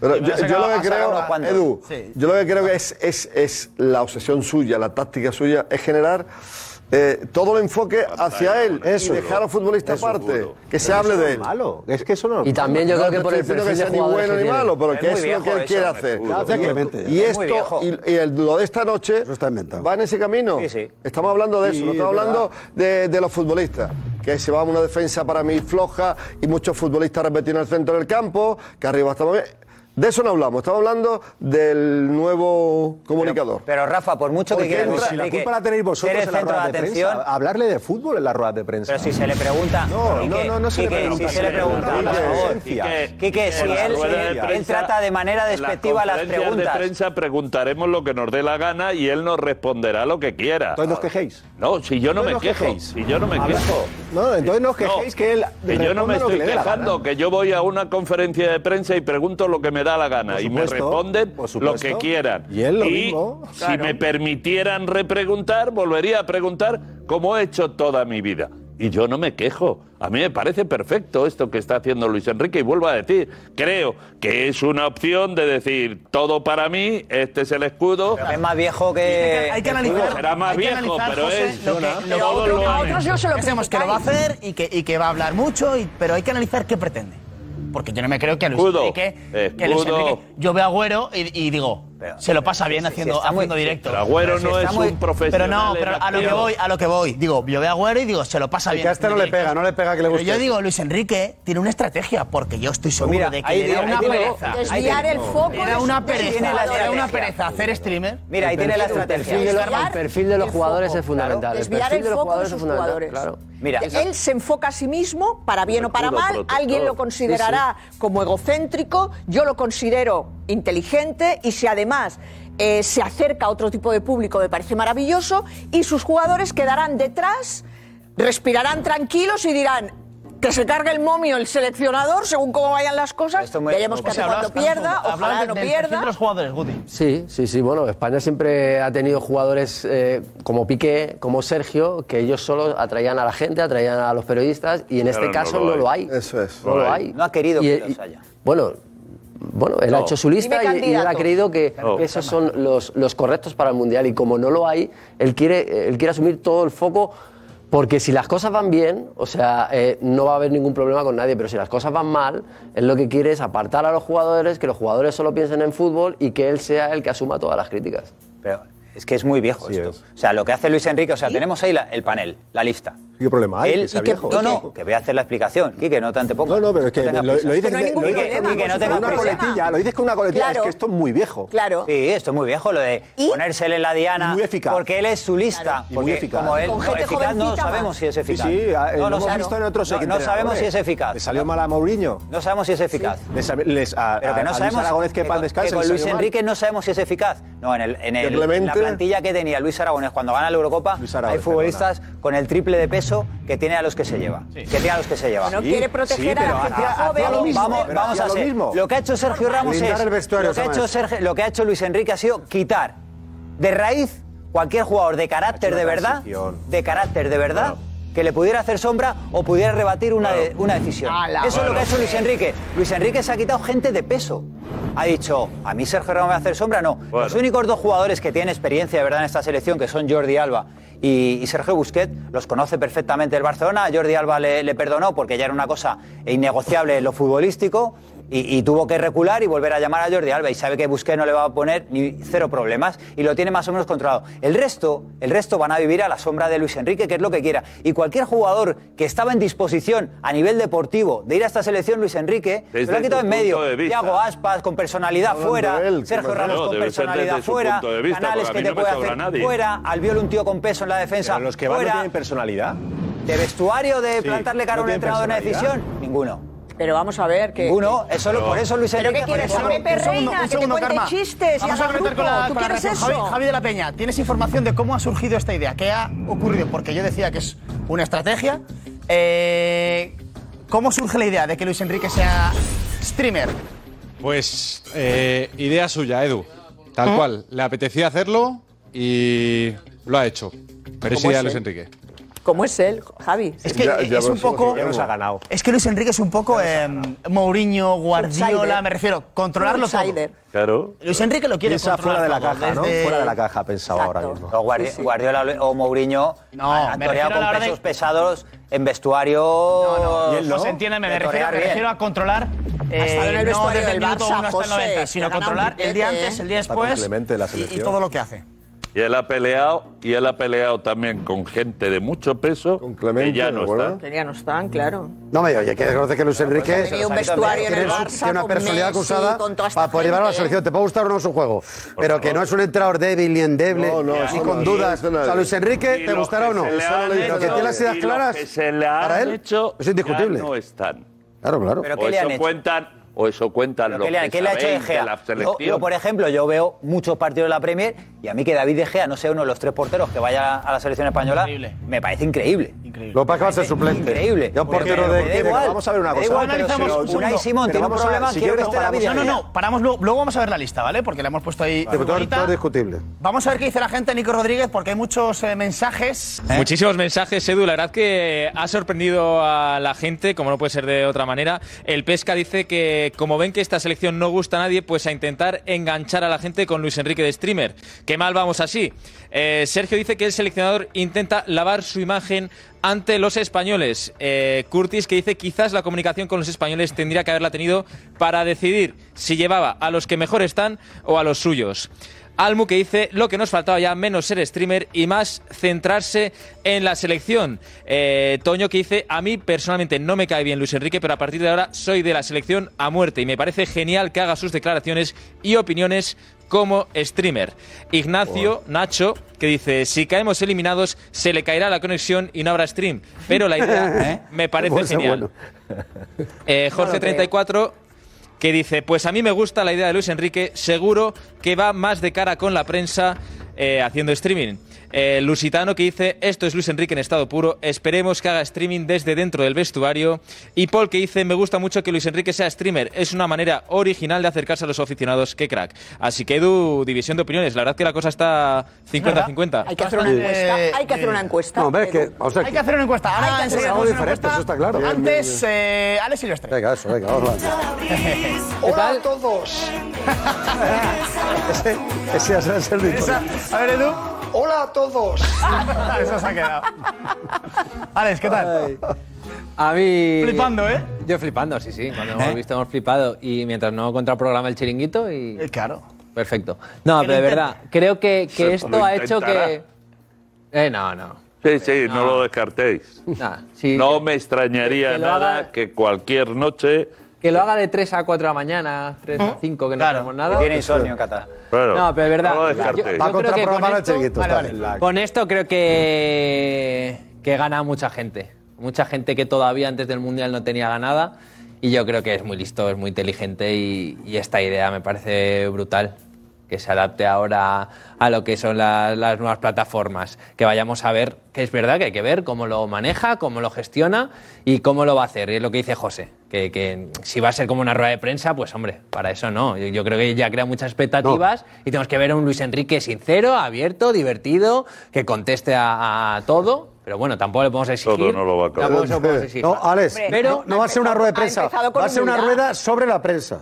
Pero yo, lo que creo. Edu, Sí. yo lo que creo que es, es, es la obsesión suya, la táctica suya, es generar eh, todo el enfoque hacia él y dejar a los futbolistas aparte, que se hable de él. Malo, es que eso no. Y también yo No creo que por el estoy perfil que sea ni bueno ni malo, pero que es lo que él eso, quiere hacer. Y esto, y, el, lo de esta noche Eso va en ese camino. Sí, sí. Estamos hablando de eso, no estamos es hablando de, los futbolistas. Que se va a una defensa para mí floja y muchos futbolistas repetidos en el centro del campo, que arriba estamos bien. De eso no hablamos, estamos hablando del nuevo comunicador. Pero Rafa, por mucho que Porque quiera entra- Luis Si la culpa la tenéis vosotros en centro de de atención, prensa. Hablarle de fútbol en las ruedas de prensa. pero si se le pregunta, No, Quique, no, no, no se le pregunta, si se le pregunta, por favor. Quique, Quique, si la él, rueda trata de manera despectiva las preguntas. de prensa preguntaremos lo que nos dé la gana y él nos responderá lo que quiera. Entonces no os quejéis. No, si yo no me quejéis. si yo no me A ver, quejo. No, entonces no os quejéis que él. que yo no me estoy la quejando, que yo voy a una conferencia de prensa y pregunto lo que me da la gana Por y me responden lo que quieran. Y él lo mismo. si Claro. me permitieran repreguntar, volvería a preguntar como he hecho toda mi vida. Y yo no me quejo. A mí me parece perfecto esto que está haciendo Luis Enrique y vuelvo a decir, creo que es una opción de decir todo para mí, este es el escudo. Es más viejo que. Hay que analizar. Será más que viejo, analizar, pero José, es- lo que, lo- todos lo- lo a otros no se lo Pensemos que lo va a hacer y que, y que va a hablar mucho, y- pero hay que analizar qué pretende. Porque yo no me creo que a Luis Escudo, Enrique, que Luis escudo. Enrique- yo veo a Agüero y, y digo, se lo pasa bien haciendo, muy- haciendo directo. Pero Agüero si no está es un profesional Pero no, pero a lo que voy, a lo que voy. Digo, yo veo a Agüero y digo, se lo pasa Y bien. que a este no haciendo le pega, directo. no le pega que le Pero guste. yo digo, Luis Enrique tiene una estrategia, porque yo estoy seguro mira, de que ahí tiene- una pereza. Desviar el foco Era una pereza, era una pereza hacer streamer. Mira, ahí tiene la El estrategia. perfil de los, Desviar el perfil de los jugadores es fundamental. Desviar el de los foco de jugadores es sus fundamental. jugadores. Mira, Él se enfoca a sí mismo, para bien o para mal. Alguien lo considerará como egocéntrico, yo lo considero inteligente y si además eh, se acerca a otro tipo de público me parece maravilloso y sus jugadores quedarán detrás, respirarán tranquilos y dirán que se cargue el momio el seleccionador según cómo vayan las cosas. Esto me- Veremos que O hace sea, cuando pierda, ojalá no pierda. los jugadores, Guti. Sí, sí, sí. Bueno, España siempre ha tenido jugadores eh, como Piqué, como Sergio, que ellos solo atraían a la gente, atraían a los periodistas, y en este no caso lo no lo hay. Eso es. No lo hay. No ha querido Y- que los haya. Bueno, bueno, él ha hecho su lista y, y él ha creído que, esos son los, los correctos para el Mundial. Y como no lo hay, él quiere, él quiere asumir todo el foco. Porque si las cosas van bien, o sea, eh, no va a haber ningún problema con nadie, pero si las cosas van mal, él lo que quiere es apartar a los jugadores, que los jugadores solo piensen en fútbol y que él sea el que asuma todas las críticas. Pero es que es muy viejo esto. O sea, lo que hace Luis Enrique, o sea, tenemos ahí la- el panel, la lista. ¿Qué problema hay? Él- que sea y que- viejo. no, no, que voy a hacer la explicación. Quique, no te antepongas. No, no, pero es que No lo, lo dices, Que no lo dices- Quique, no una coletilla, lo dices con una coletilla, Claro. es que esto es muy viejo. Claro. Sí, esto es muy viejo, lo de ponérsele en la diana. muy eficaz. Porque él es su lista. Y muy porque eficaz. Como él, Con no, gente eficaz no sabemos si es eficaz. Sí, sí, eh, no, lo no hemos sabemos. visto en otros no, sabemos si es eficaz. Le salió mal a Mourinho. No sabemos si es eficaz. Les, a, Pero que no sabemos Aragonés que, que pan con, Luis. Enrique no sabemos si es eficaz. No, en, el, en, la plantilla que tenía Luis Aragonés cuando gana la Eurocopa, hay futbolistas con el triple de peso que tiene a los que se lleva. Que tiene a los que se lleva. Bueno, quiere proteger a la gente joven. Vamos, vamos, Pero vamos hacía a lo ser. mismo. Lo que ha hecho Sergio Ramos Blindar es. el vestuario, lo, que ha hecho Sergio- lo que ha hecho Luis Enrique ha sido quitar de raíz cualquier jugador de carácter de verdad, transición. de carácter de verdad. Que le pudiera hacer sombra o pudiera rebatir una, de- una decisión. Ala. Eso es lo que ha hecho Luis Enrique. Luis Enrique se ha quitado gente de peso. Ha dicho, a mí Sergio Ramos me va a hacer sombra, no. Los únicos dos jugadores que tienen experiencia de verdad en esta selección, que son Jordi Alba y, y Sergio Busquets, los conoce perfectamente el Barcelona. Jordi Alba le, le perdonó porque ya era una cosa innegociable en lo futbolístico. Y, y tuvo que recular y volver a llamar a Jordi Alba y sabe que Busquets no le va a poner ni cero problemas y lo tiene más o menos controlado. El resto, el resto van a vivir a la sombra de Luis Enrique, que es lo que quiera. Y cualquier jugador que estaba en disposición a nivel deportivo de ir a esta selección, Luis Enrique, se Desde lo ha quitado en medio. Thiago Aspas con personalidad fuera, él, Sergio Ramos No, con personalidad fuera, vista, Canales que te no puede hacer nadie. fuera, Albiol un tío con peso en la defensa, Pero los que van no fuera, tienen personalidad. de vestuario, de Sí, plantarle cara no a un entrenador en una personalidad. decisión, ninguno. Pero vamos a ver que. Ninguno, eso lo- por eso Luis ¿Pero Enrique qué quieres? ¿A Pepe Un segundo, Reina? Que te cuente chistes y Vamos haga grupo. con la, ¿Tú quieres eso? Javi, Javi de la Peña, ¿tienes información de cómo ha surgido esta idea? ¿Qué ha ocurrido? Porque yo decía que es una estrategia. Eh, ¿Cómo surge la idea de que Luis Enrique sea streamer? Pues eh, idea suya, Edu. Tal ¿Eh? cual. Le apetecía hacerlo y lo ha hecho. Pero es ¿Cómo idea es de Luis? Enrique. ¿Cómo es él, Javi? Es que es un poco. ganado. Es que Luis Enrique es un poco eh, Mourinho, Guardiola, Outsider. me refiero, controlarlo todo. Claro. Luis Enrique lo quiere controlar fuera de la todo, caja, ¿no? desde- Fuera de la caja ha pensado ahora mismo. O Guardi- Guardiola o Mourinho No, han toreado con de- pesos pesados en vestuario. No, Y no, él no se entiende, me, refiero, me a controlar. eh, el no desde el minuto Barça, 1 hasta el José, 90, sino controlar el día antes, el día después y- todo lo que hace. Y él ha peleado, y él ha peleado también con gente de mucho peso Clemente, que ya ¿me no acuerdas? está. Que ya no están, claro. No me oye, que reconoce que Luis Enrique Tenía un vestuario en tiene, el su- Barça tiene una con personalidad Messi, con toda esta para poder llevar a la gente. selección. Te puede gustar o no su juego, pero que no es un entrenador débil ni endeble, No, no, ni con no, dudas. eso no O sea. Luis Enrique, Y ¿te los gustará que o no? se le Eso han lo que hecho, tiene las ideas y los claras, que se le para él, hecho es indiscutible. ya no están. Claro, claro. Pero O ¿qué le han eso hecho? cuentan, o eso cuentan los ¿Qué le, que qué le ha hecho De de Gea? la Yo, selección. yo, por ejemplo, yo veo muchos partidos de la Premier y a mí que David De Gea no sea uno de los tres porteros que vaya a la selección española, Increíble. me parece increíble. Lo que pasa es que va a ser suplente. Increíble. Ya un Porque portero de... de- igual. Vamos a ver una cosa. Analizamos si. Unai Simón tiene un vamos a- problema, si quiero que quieres esté David comparamos De No, no, no, paramos, luego, luego vamos a ver la lista, ¿vale? Porque la hemos puesto ahí. Todo discutible. Vamos a ver qué dice la gente, Nico Rodríguez, porque hay muchos eh, mensajes. Muchísimos mensajes, Edu. La verdad que ha sorprendido a la gente, como no puede ser de otra manera. El Pesca dice que, como ven que esta selección no gusta a nadie, pues a intentar enganchar a la gente con Luis Enrique de streamer. Qué mal vamos así. Eh, Sergio dice que el seleccionador intenta lavar su imagen ante los españoles. Eh, Curtis que dice quizás la comunicación con los españoles tendría que haberla tenido para decidir si llevaba a los que mejor están o a los suyos. Almu que dice lo que nos faltaba ya menos ser streamer y más centrarse en la selección. Eh, Toño que dice a mí personalmente no me cae bien Luis Enrique, pero a partir de ahora soy de la selección a muerte y me parece genial que haga sus declaraciones y opiniones como streamer. Ignacio Nacho que dice si caemos eliminados se le caerá la conexión y no habrá stream, pero la idea me parece genial. Eh, No lo Jorge 34 que dice, pues a mí me gusta la idea de Luis Enrique, seguro que va más de cara con la prensa eh, haciendo streaming. Eh, Lusitano que dice, esto es Luis Enrique en estado puro, esperemos que haga streaming desde dentro del vestuario. Y Paul que dice, me gusta mucho que Luis Enrique sea streamer, es una manera original de acercarse a los aficionados, qué crack. Así que Edu, división de opiniones, la verdad que la cosa está 50-50. Hay que hacer una encuesta. Hay que hacer una encuesta. No, ves que... O sea, Hay que hacer una encuesta. Ahora Hay que hacer una encuesta. eso está claro. Antes, eh, Alex Silvestre. Venga, eso, venga, vamos. Hola a todos. Ese, ese es el servicio. Esa- a ver, Edu. Hola a todos. Eso se ha quedado. Alex, ¿qué tal? A mí. Flipando, ¿eh? Yo flipando, sí, sí. Cuando hemos visto, hemos flipado. Y mientras no contraprograma el chiringuito y. Eh, Claro. Perfecto. No, pero de verdad, creo que, que esto ha hecho que. Eh, no, no. Sí, sí, no, lo descartéis. sí, no me extrañaría que nada haga- que cualquier noche. Que lo haga de 3 a 4 de la mañana, 3 a 5, que no hacemos nada. Que tiene insomnio Qatar. Claro. No, pero es verdad. No Yo- yo Va a creo que con el esto- chiringuito, Vale, vale. vale. Con esto creo que, que gana mucha gente. Mucha gente que todavía antes del Mundial no tenía ganada. Y yo creo que es muy listo, es muy inteligente y, y esta idea me parece brutal. Que se adapte ahora a lo que son la- las nuevas plataformas. Que vayamos a ver, que es verdad que hay que ver cómo lo maneja, cómo lo gestiona y cómo lo va a hacer. Y es lo que dice José. Que, que si va a ser como una rueda de prensa, pues hombre, para eso no. Yo, yo creo que ya crea muchas expectativas y tenemos que ver a un Luis Enrique sincero, abierto, divertido, que conteste a, a todo. Pero bueno, tampoco le podemos exigir. Todo no lo va a exigir. No, Alex, pero no, no va a ser una rueda de prensa, va a ser una rueda sobre la prensa.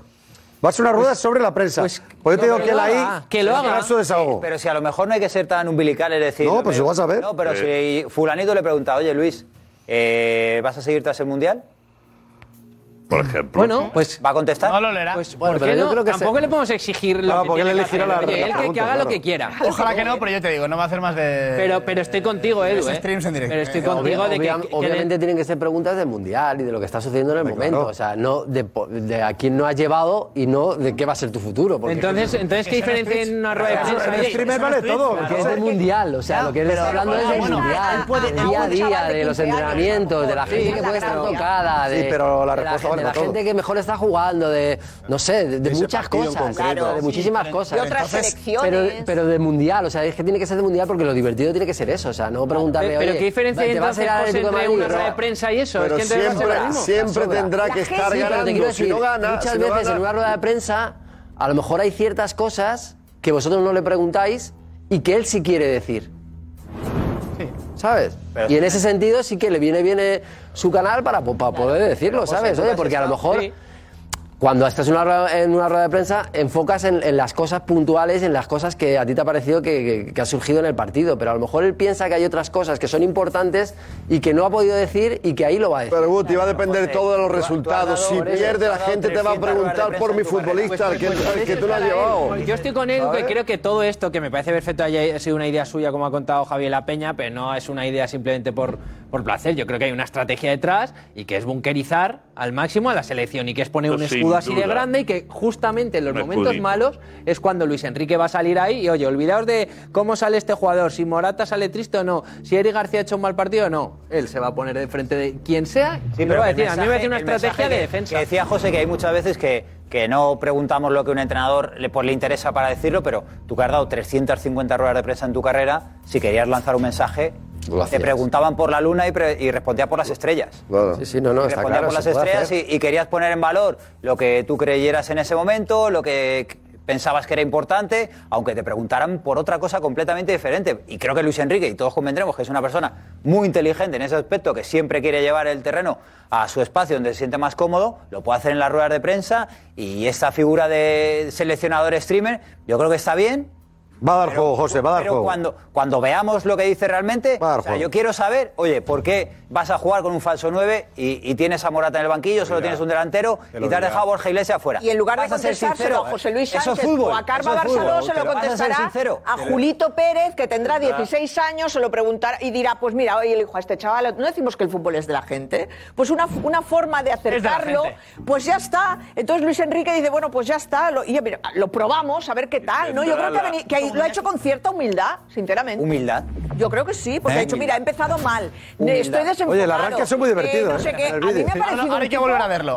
Va a ser una rueda sobre la prensa. Pues, yo te digo no, que que la I haga, que lo va a haga. dar su desahogo. Pero si a lo mejor no hay que ser tan umbilical, es decir. No, pues pero- lo vas a ver. No, pero Sí. si Fulanito le pregunta, oye Luis, eh, ¿vas a seguir tras el mundial? Por ejemplo. Bueno, pues. ¿Va a contestar? No lo leerá. Pues, Bueno, ¿por pero qué yo no? creo que Tampoco se- le podemos exigir lo Claro, que porque tiene él que elegirá hacer. la- Oye, la él que- que, pregunta, haga lo claro. que quiera. Ojalá que no, pero yo te digo, no va a hacer más de. Pero, pero estoy contigo, Edu. ¿eh? streams en directo. Pero estoy Eh, contigo de que, Obvia- que- obviamente tienen que ser preguntas del mundial y de lo que está sucediendo en el momento. O sea, no de, po- de a quién no has llevado y no de qué va a ser tu futuro. porque- Entonces, entonces ¿qué diferencia en una rueda de prensa? Oye, streamer vale todo. Porque es del mundial, o sea, lo que él está hablando es del bueno, mundial, él puede- del a día a día, de de los 15 años, entrenamientos, de la gente que puede estar tocada, de, Sí, pero la de respuesta de la todo. gente que mejor está jugando, de, no sé, de, de muchas cosas, concreto. de muchísimas cosas. Y otras selecciones. Pero, pero del mundial, o sea, es que tiene que ser del mundial porque lo divertido tiene que ser eso, o sea, no preguntarle, Pero, oye, ¿qué diferencia hay ¿te vas a entonces ir al José, Atlético de entre Madrid? una rueda de prensa y eso? Pero es que siempre, mismo. siempre tendrá que estar Sí, pero ganando. Si no gana, muchas veces en una rueda de prensa, a lo mejor hay ciertas cosas que vosotros no le preguntáis y que él sí quiere decir. ¿Sabes? y en ese sentido sí que le viene bien eh, su canal para, po- para poder decirlo, José, ¿sabes? Oye, porque a lo mejor. Cuando estás en una, rueda, en una rueda de prensa enfocas en, en las cosas puntuales, en las cosas que a ti te ha parecido que, que, que ha surgido en el partido, pero a lo mejor él piensa que hay otras cosas que son importantes y que no ha podido decir y que ahí lo va a decir. Pero Guti, va a depender José, todo de los tú tú resultados. dado- Si pierde, la gente te va a 300 ruedas de preguntar por mi carrera. futbolista, al que, Pues, al pues, que tú lo has llevado. Yo estoy con Edu, que creo que todo esto, que me parece perfecto, haya sido una idea suya, como ha contado Javier La Peña, pero no es una idea simplemente por, por placer. Yo creo que hay una estrategia detrás y que es bunkerizar al máximo a la selección y que es poner un Pues escudo así de grande y que justamente en los Un momentos escudito. malos es cuando Luis Enrique va a salir ahí y oye, olvidaos de cómo sale este jugador, si Morata sale triste o no, si Eric García ha hecho un mal partido o no. Él se va a poner de frente de quien sea y lo va a decir. a mí me parece una estrategia de defensa. Que decía José que hay muchas veces que, que no preguntamos lo que un entrenador le, pues, le interesa para decirlo, pero tú que has dado 350 ruedas de prensa en tu carrera, si querías lanzar un mensaje, te preguntaban por la luna y, pre- y respondía por las estrellas. Claro. Sí, sí, no, no, Y está respondía claro. por las estrellas y, y querías poner en valor lo que tú creyeras en ese momento, lo que pensabas que era importante, aunque te preguntaran por otra cosa completamente diferente. Y creo que Luis Enrique, y todos convendremos que es una persona muy inteligente en ese aspecto, que siempre quiere llevar el terreno a su espacio donde se siente más cómodo, lo puede hacer en las ruedas de prensa y esta figura de seleccionador streamer, yo creo que está bien, Va a dar juego, José, va a dar pero juego. cuando, cuando veamos lo que dice realmente, Va a dar o sea, juego. yo quiero saber, oye, ¿por qué vas a jugar con un falso 9 y, y tienes a Morata en el banquillo, solo tienes un delantero y te has dejado a Borja Iglesias afuera? Y en lugar de ¿Vas a ser contestárselo sincero? a José Luis Eso es Sánchez fútbol, o a Carva es. Barceló, se lo a contestará a Julito Pérez, que tendrá 16 años, se lo preguntará y dirá, pues mira, oye, le dijo a este chaval, no decimos que el fútbol es de la gente, pues una, una forma de acercarlo, pues ya está. Entonces Luis Enrique dice, bueno, pues ya está, lo, y mira, lo probamos, a ver qué tal, ¿no? Yo creo que, ha lo ha hecho con cierta humildad, sinceramente. Humildad. Yo creo que sí, porque Eh, ha dicho, mira, he empezado mal, Humildad. estoy desenfocado. Oye, el arranque ha sido muy divertido, eh, no ¿eh? sé qué. El A mí me ha parecido Ahora, hay que volver a verlo.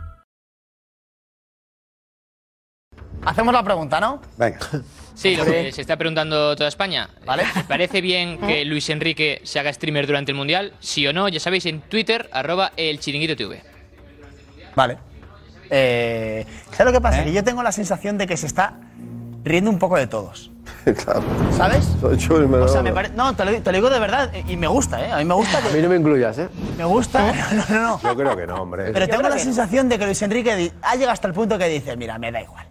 Hacemos la pregunta, ¿no? Venga. Sí, lo que se está preguntando toda España. ¿Vale? ¿Parece bien que Luis Enrique se haga streamer durante el Mundial? Sí o no, ya sabéis, en Twitter, arroba el chiringuito TV. Vale. Eh, ¿Sabes lo que pasa? ¿Eh? Que yo tengo la sensación de que se está riendo un poco de todos. claro. ¿Sabes? Soy chulo, o sea, me pare... No, te lo, digo de verdad eh, y me gusta, ¿eh? A mí me gusta que... A mí no me incluyas, ¿eh? Me gusta. ¿Eh? No, no, no. Yo creo que no, hombre. Pero tengo la sensación de que Luis Enrique ha llegado hasta el punto que dice, mira, me da igual.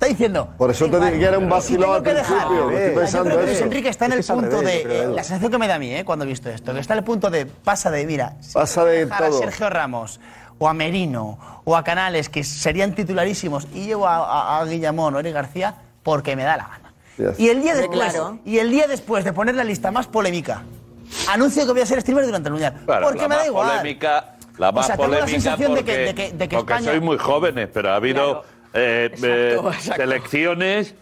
Está diciendo. Por eso te dije que era un vacilón al principio. Estoy pensando Yo creo que Enrique está en el punto de. La sensación que me da a mí, ¿eh? Cuando he visto esto, que está en el punto de. Pasa de, mira. Pasa de todo. Sergio Ramos o a Merino o a Canales, que serían titularísimos, y llevo a, a, a Guillamón o a Eric García porque me da la gana. Yes. Y, el día después, claro. y el día después de poner la lista más polémica, anuncio que voy a ser streamer durante el Mundial. Claro, porque me da igual. Polémica, la más o sea, polémica tengo la sensación porque, de que, de que, de que España... sois muy jóvenes, pero ha habido... Claro eh, eh selecciones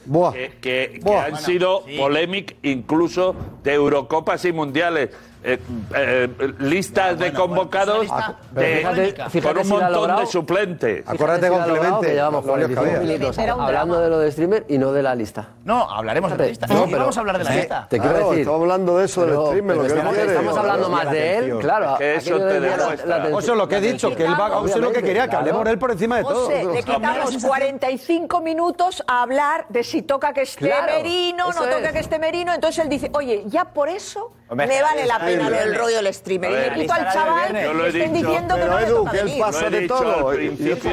que, han sido sí. polémicas incluso de Eurocopas y Mundiales eh, eh, listas bueno, de convocados bueno, de, fíjate, con un si montón logrado, de suplentes. Acuérdate si complemente. Llevamos minutos, hablando de lo de streamer y no de la lista. No, hablaremos de la lista. No, pero, vamos a hablar de la lista. Te quiero decir. Estamos hablando de eso, del streamer, lo que Estamos hablando más de él, claro. Que eso te demuestra. Eso lo que he dicho, que él va a lo que quería, que hablemos de él por encima de todo. Le quitamos 45 minutos a hablar de si toca que esté Merino, no toca que esté Merino. Entonces él dice, oye, ya por eso me vale la pena. Claro, el rollo del streamer. Ver, y le al chaval que lo estén dicho, diciendo que no Edu, que pasa de todo.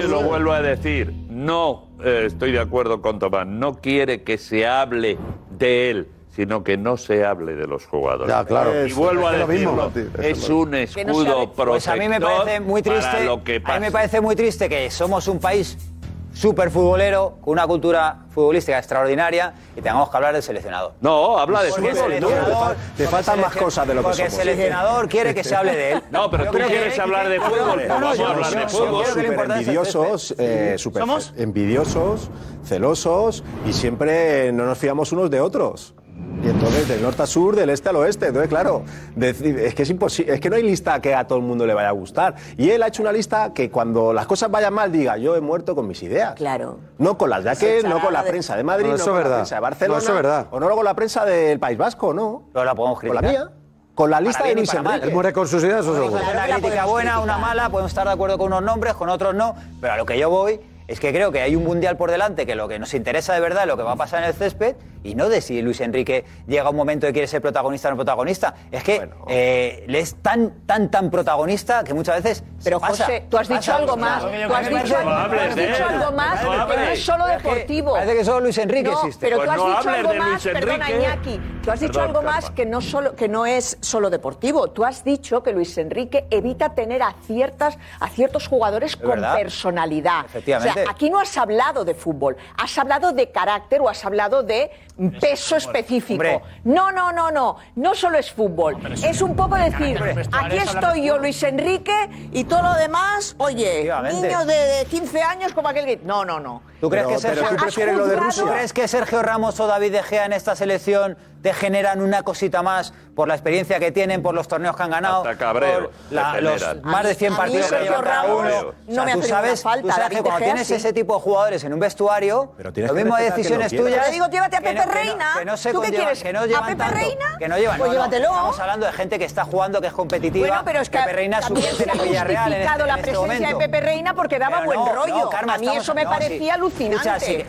Lo vuelvo a decir. No eh, estoy de acuerdo con Tomás. No quiere que se hable de él sino que no se hable de los jugadores. Ya, claro. Y vuelvo a decirlo, es, un escudo no pues a mí me parece muy triste, A mí me parece muy triste que somos un país superfutbolero, con una cultura futbolística extraordinaria y tengamos que hablar del seleccionador. No, habla de porque. No, te faltan más cosas de lo que Porque el seleccionador quiere que se hable de él. No, pero tú quieres hablar de fútbol. No, no, yo, hablar de fútbol. Envidiosos, envidiosos, este. eh, celosos y siempre no nos fiamos unos de otros. Y entonces del norte a sur, del este al oeste. Entonces, claro, es que es imposible, es que no hay lista que a todo el mundo le vaya a gustar. Y él ha hecho una lista que cuando las cosas vayan mal diga, yo he muerto con mis ideas. Claro. No con las de aquel, no con la prensa de Madrid, no, con verdad. la prensa de Barcelona. No, eso es verdad. O no con la prensa del País Vasco, no. No la podemos criticar. Con la mía con la lista de Luis Enrique. Él muere con sus ideas, eso seguro. Una pues crítica buena, una mala, podemos estar de acuerdo con unos nombres, con otros no, pero a lo que yo voy es que creo que hay un mundial por delante que lo que nos interesa de verdad lo que va a pasar en el césped y no de si Luis Enrique llega un momento que quiere ser protagonista o no protagonista. Es que bueno. eh, es tan, tan, tan protagonista que muchas veces. Pero pasa, José, tú has dicho algo más. Tú has dicho, algo más que no es solo deportivo. Parece que solo Luis Enrique existe. Pero tú has dicho algo más, perdona Iñaki, tú has dicho algo más que no, solo, que no es solo deportivo. Tú has dicho que Luis Enrique evita tener a, ciertas, a ciertos jugadores con personalidad. Efectivamente. O sea, aquí no has hablado de fútbol, has hablado de carácter o has hablado de un peso específico. No, no, no, no. No solo es fútbol. Es un poco decir, aquí estoy yo, Luis Enrique, y todo lo demás, oye, niños de, de 15 años como aquel que... No, no, no. ¿Tú crees, pero, que Sergio, pero tú prefieres lo de ¿Tú crees que Sergio Ramos o David De Gea en esta selección te generan una cosita más por la experiencia que tienen, por los torneos que han ganado? Hasta cabreo. La, los más de 100 a partidos que llevan cada uno. O sea, me tú sabes, falta, tú sabes que cuando Gea, tienes sí. ese tipo de jugadores en un vestuario, lo mismo hay decisiones que tuyas. Yo digo, llévate a Pepe que no, Reina. Que no, que no ¿Tú qué quieres? Que no llevan ¿A Pepe tanto, Reina? Que no llevan. Pues llévatelo. Estamos hablando de gente que está jugando, que es competitiva. Bueno, pero es que Pepe Reina es un Villarreal. Este la este presencia de Pepe Reina porque daba buen rollo. A mí eso me parecía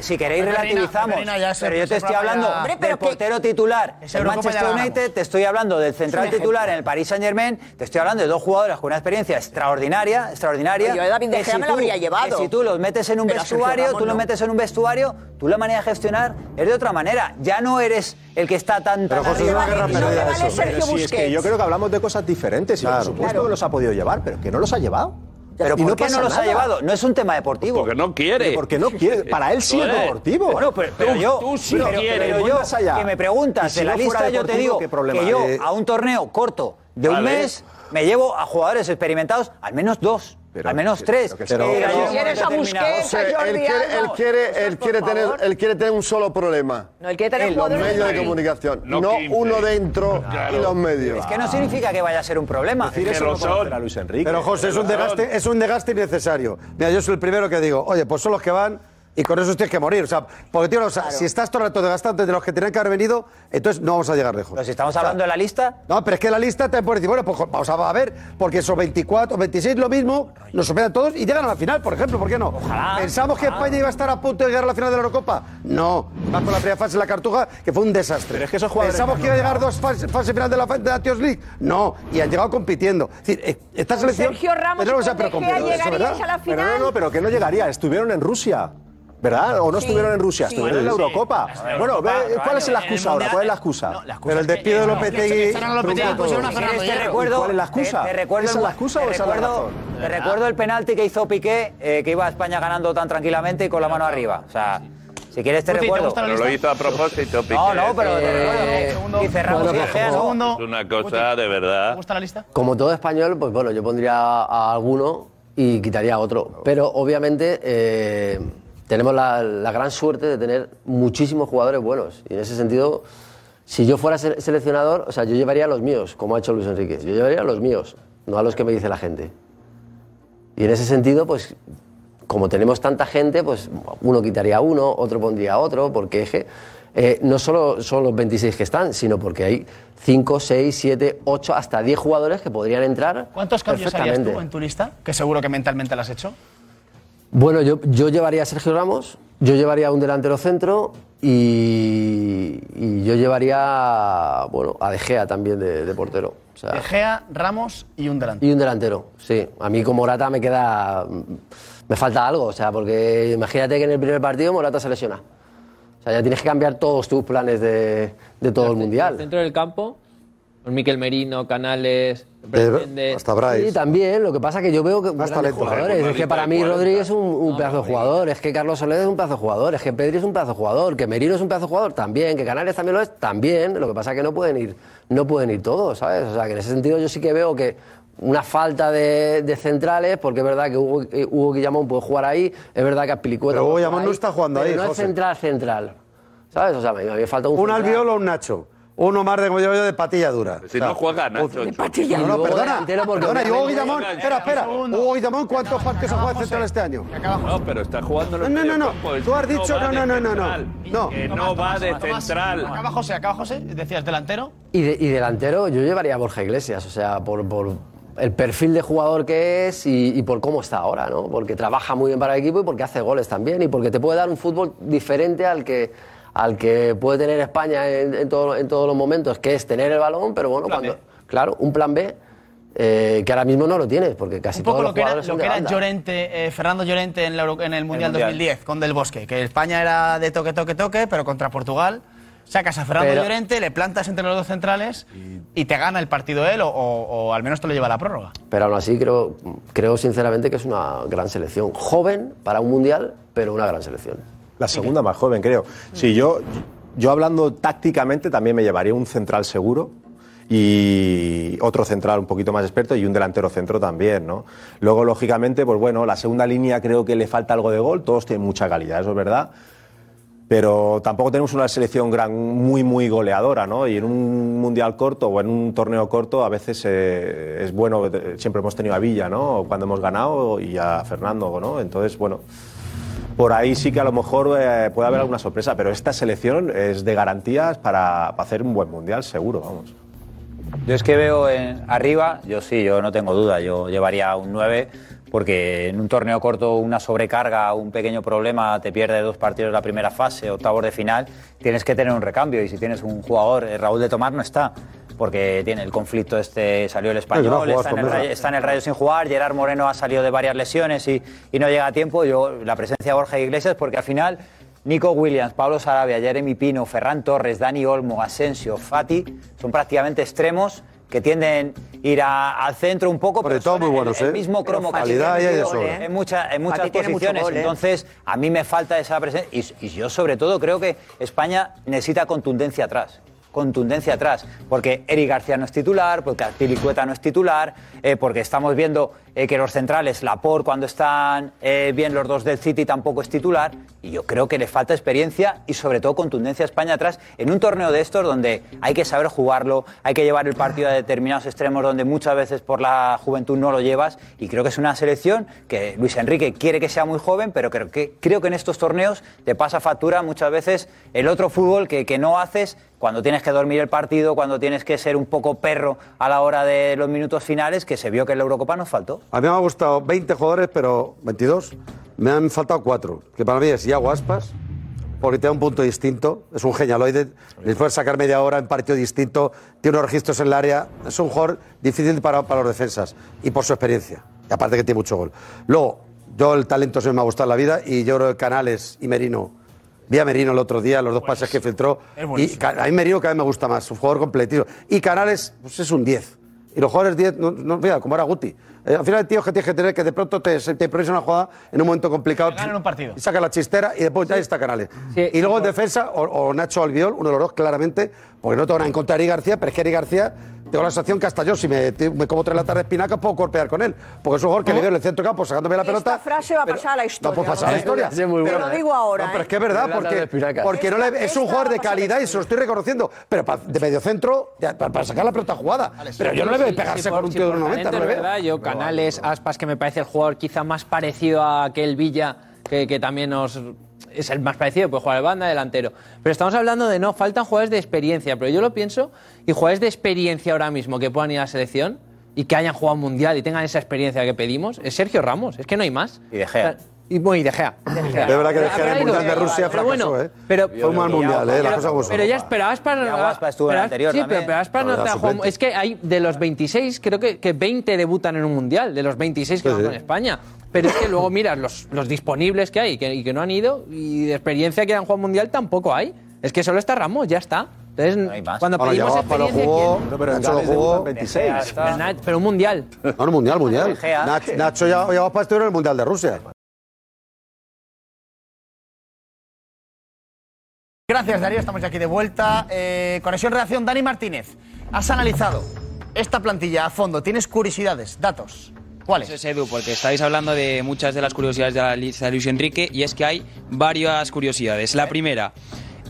si, queréis relativizamos, pero yo te estoy hablando ya... del portero titular en Manchester United, te estoy hablando del central titular en el Paris Saint Germain, te estoy hablando de dos jugadores con una experiencia extraordinaria, extraordinaria. Yo David de si me lo habría llevado. si tú los metes en un vestuario, tú los metes en un vestuario, tú la manera de gestionar es de otra manera. Ya no eres el que está tan... Pero José, no guerra perdida eso. Pero yo creo que hablamos de cosas diferentes y por supuesto que los ha podido llevar, pero que no los ha llevado. ¿Pero por no qué no los ha llevado? No es un tema deportivo. Porque no quiere. Porque no quiere. Para él sí es deportivo. Bueno, pero, pero tú, yo, sí pero, quieres. Pero yo, que me preguntas si de la lista, yo te digo que yo a un torneo corto de un mes me llevo a jugadores experimentados al menos dos. Pero, menos tres. Pero, pero, pero si quieres a Busquets, a Jordi él quiere, él quiere, él quiere tener, favor. él quiere tener un solo problema. No, él quiere tener los medios de comunicación, no, uno dentro claro. y los medios. Es que no significa que vaya a ser un problema. Decir es que eso no Luis Enrique. Pero José, es un desgaste, es un desgaste innecesario. Mira, yo soy el primero que digo, oye, pues son los que van y con eso tienes que morir. O sea, porque, tío, o sea, si estás todo el rato desgastante de los que tenían que haber venido, entonces no vamos a llegar lejos. Pero si estamos hablando de la lista. No, pero es que la lista te puede decir, bueno, pues vamos a ver, porque esos 24, 26 lo mismo, nos superan todos y llegan a la final, por ejemplo, ¿por qué no? ¿Pensamos que España iba a estar a punto de llegar a la final de la Eurocopa? No. Más por la primera fase de la Cartuja, que fue un desastre. Pero es que esos jugadores- ¿Pensamos que iba a llegar dos fases fase final de la, de la Champions League? No. Y han llegado compitiendo. Es decir, eh, esta selección. Sergio Ramos Pero no y se ha con De Gea preocupado de eso, llegaríais ¿verdad? a la Pero final. no, no, pero que no llegaría. Estuvieron en Rusia. ¿Verdad? ¿O no Sí. estuvieron en Rusia? Sí. Estuvieron en la Sí. Eurocopa. Sí. Bueno, Claro, ¿cuál es la excusa ahora? ¿Cuál es la excusa? Pero el despido de Lopetegui. Te ¿Cuál es la excusa? Te, te recuerdo, ¿Esa es el- la excusa te o esa es la razón? Te recuerdo el penalti que hizo Piqué, eh, que iba a España ganando tan tranquilamente y con la mano arriba. O sea, si quieres te ¿te recuerdo. Pero lo hizo a propósito, Piqué. No, no, pero te Eh, recuerdo. Y cerramos bueno, y ¿no? Es una cosa de verdad. gusta la lista? Como todo español, pues bueno, yo pondría a alguno y quitaría a otro. Pero obviamente eh, tenemos la, la gran suerte de tener muchísimos jugadores buenos. Y en ese sentido, si yo fuera se- seleccionador, o sea, yo llevaría a los míos, como ha hecho Luis Enrique. Yo llevaría a los míos, no a los que me dice la gente. Y en ese sentido, pues como tenemos tanta gente, pues uno quitaría a uno, otro pondría a otro, porque que eh, no solo son los 26 que están, sino porque hay 5, 6, 7, 8, hasta 10 jugadores que podrían entrar ¿Cuántos cambios harías tú en tu lista? Que seguro que mentalmente lo has hecho. Bueno, yo, yo llevaría a Sergio Ramos, yo llevaría a un delantero centro y, y yo llevaría bueno, a De Gea también de, de portero. O sea, De Gea, Ramos y un delantero. y un delantero, sí. A mí con Morata me queda. Me falta algo, o sea, porque imagínate que en el primer partido Morata se lesiona. O sea, ya tienes que cambiar todos tus planes de, de todo el mundial. Dentro del campo, con Miquel Merino, Canales, Pretende- Sí, también. Lo que pasa es que yo veo que grandes talento. jugadores. Es que para mí Rodríguez es un, un pedazo de jugador. Es que Carlos Soler es un pedazo de jugador. Es que Pedri es un pedazo de jugador. Que Merino es un pedazo de jugador también. Que Canales también lo es también. Lo que pasa es que no pueden ir, no pueden ir todos, ¿sabes? O sea, que en ese sentido yo sí que veo que una falta de, de centrales, porque es verdad que Hugo, eh, Hugo Guillamón puede jugar ahí, es verdad que Aspilicueta Pero Hugo Guillamón no está jugando pero ahí, no es central, central. ¿Sabes? O sea, mí me falta un Un central. albiol o un Nacho. Uno más de, como digo yo, de patilla dura. Si no juega Nacho. patilla. No, no, perdona. Perdona, y Hugo Guillamón, espera, espera. Hugo Guillamón, ¿cuántos partidos ha jugado de central este año? No, pero está jugando No, el no, no, Tú has dicho, no, de no, no, no, no. Que no va de central. Acaba José, acaba José. Decías delantero. Y, de- y delantero, yo llevaría a Borja Iglesias, o sea, por, por el perfil de jugador que es y, y por cómo está ahora, ¿no? Porque trabaja muy bien para el equipo y porque hace goles también y porque te puede dar un fútbol diferente al que, al que puede tener España en, en todo- en todos los momentos, que es tener el balón, pero bueno, cuando. Claro, un plan B. eh, que ahora mismo no lo tienes, porque casi Un poco todos lo los que era, jugadores lo que de era. Llorente, eh, Fernando Llorente en, la Euro- en el Mundial, Mundial. 2010 con Del Bosque, que España era de toque, toque, toque, pero contra Portugal sacas a Fernando Pero- Llorente, le plantas entre los dos centrales y te gana el partido él o, o- o al menos te lo lleva a la prórroga. Pero aún así creo, creo sinceramente que es una gran selección. Joven para un mundial, pero una gran selección. La segunda más joven, creo. Si yo, yo hablando tácticamente también me llevaría un central seguro y otro central un poquito más experto y un delantero centro también, ¿no? Luego, lógicamente, pues bueno, la segunda línea creo que le falta algo de gol, todos tienen mucha calidad, eso es verdad. Pero tampoco tenemos una selección gran, muy, muy goleadora, ¿no? Y en un mundial corto o en un torneo corto a veces eh, es bueno, eh, siempre hemos tenido a Villa, ¿no? Cuando hemos ganado y a Fernando, ¿no? Entonces, bueno, por ahí sí que a lo mejor eh, puede haber alguna sorpresa, pero esta selección es de garantías para, hacer un buen mundial, seguro, vamos. Yo es que veo en- arriba, yo sí, yo no tengo duda, yo llevaría un 9, porque en un torneo corto una sobrecarga, un pequeño problema, te pierde dos partidos en la primera fase, octavos de final, tienes que tener un recambio y si tienes un jugador, eh, Raúl de Tomás no está. Porque tiene el conflicto este, salió el español, está en, el. Rayo, está en el Rayo sin jugar, Gerard Moreno ha salido de varias lesiones y, y no llega a tiempo. Yo, la presencia de Borja Iglesias, porque al final Nico Williams, Pablo Sarabia, Jeremy Pino, Ferran Torres, Dani Olmo, Asensio, Fati, son prácticamente extremos que tienden a ir a- al centro un poco, pero todos son muy el- buenos, el, ¿eh? mismo cromo mucho gol, ¿eh? en, mucha- en muchas posiciones. gol, ¿eh? Entonces, a mí me falta esa presencia y, y yo sobre todo creo que España necesita contundencia atrás. Contundencia atrás. Porque Eric García no es titular, porque Azpilicueta no es titular, eh, porque estamos viendo eh, que los centrales, Laporte, cuando están eh, bien los dos del City, tampoco es titular. Y yo creo que le falta experiencia y sobre todo contundencia a España atrás en un torneo de estos donde hay que saber jugarlo, hay que llevar el partido a determinados extremos donde muchas veces por la juventud no lo llevas. Y creo que es una selección que Luis Enrique quiere que sea muy joven, pero creo que, creo que en estos torneos te pasa factura muchas veces el otro fútbol que no haces cuando tienes que dormir el partido, cuando tienes que ser un poco perro a la hora de los minutos finales, que se vio que en la Eurocopa nos faltó. A mí me ha gustado 20 jugadores, pero 22. Me han faltado cuatro. Que para mí es Iago Aspas, porque tiene un punto distinto. Es un genialoide. Le puede sacar media hora en partido distinto. Tiene unos registros en el área. Es un jugador difícil para, para los defensas. Y por su experiencia. Y aparte que tiene mucho gol. Luego, yo el talento se me ha gustado en la vida. Y yo creo que Canales y Merino. Vi a Merino el otro día, los dos pases que filtró. es Y a mí Merino cada vez me gusta más. Un jugador completito. Y Canales pues es un 10. Y los jugadores 10, no, no, mira, como era Guti. Eh, al final, tío, que tienes que tener que de pronto te, te improvisa una jugada en un momento complicado. Ganan un partido. Y saca la chistera y después ya está Canales. y luego en defensa, o, o Nacho Albiol, uno de los dos, claramente, porque no tengo nada en contra de Eric García, pero es que Eric García, tengo la sensación que hasta yo, si me, me como tres latas de espinaca, puedo golpear con él. Porque es un jugador que le veo en el centro campo sacándome la pelota. Esta frase va a pasar a la historia. No puede pasar a la historia. Te lo digo ahora. No, pero es ¿eh? que es verdad, porque, porque no le- es un jugador de calidad y se lo estoy reconociendo. Pero pa- de medio centro, ya, para, para sacar la pelota jugada. Pero yo no le veo pegarse con un tío de por 90, no le es veo. yo Canales, Aspas, que me parece el jugador quizá más parecido a aquel Villa, que, que también nos es el más parecido, puede jugar de banda, delantero. Pero estamos hablando de no, faltan jugadores de experiencia, pero yo lo pienso, y jugadores de experiencia ahora mismo que puedan ir a la selección y que hayan jugado un mundial y tengan esa experiencia que pedimos, es Sergio Ramos, es que no hay más. Y De Gea. Y De Gea. De Gea. Es verdad que De Gea en el Mundial de Rusia pero fracasó, bueno, ¿eh? Pero, Fue un mal mundial, ¿eh? Las cosas como son. pero ya espera, Aspas. Iago Aspas estuvo en el anterior Sí, también. pero, Aspas No, no trajo. Es que hay de los 26, creo que, que 20 debutan en un mundial, de los 26 que Sí, van sí. con España. Pero es que luego miras los, los disponibles que hay y que, y que no han ido, y de experiencia que han jugado mundial tampoco hay. Es que solo está Ramos, ya está. Entonces, cuando Bueno, pedimos Iago Aspas lo experiencia, no, pero Nacho lo jugó 26. Pero, un mundial. No, no, mundial, mundial. De Nacho ya, ya para estuvieron en el Mundial de Rusia. Gracias, Darío. Estamos ya aquí de vuelta. Eh, conexión Reacción, Dani Martínez. Has analizado esta plantilla a fondo. ¿Tienes curiosidades, datos? ¿Cuáles? Eso es Edu, porque estáis hablando de muchas de las curiosidades de la lista de Luis Enrique y es que hay varias curiosidades. La primera,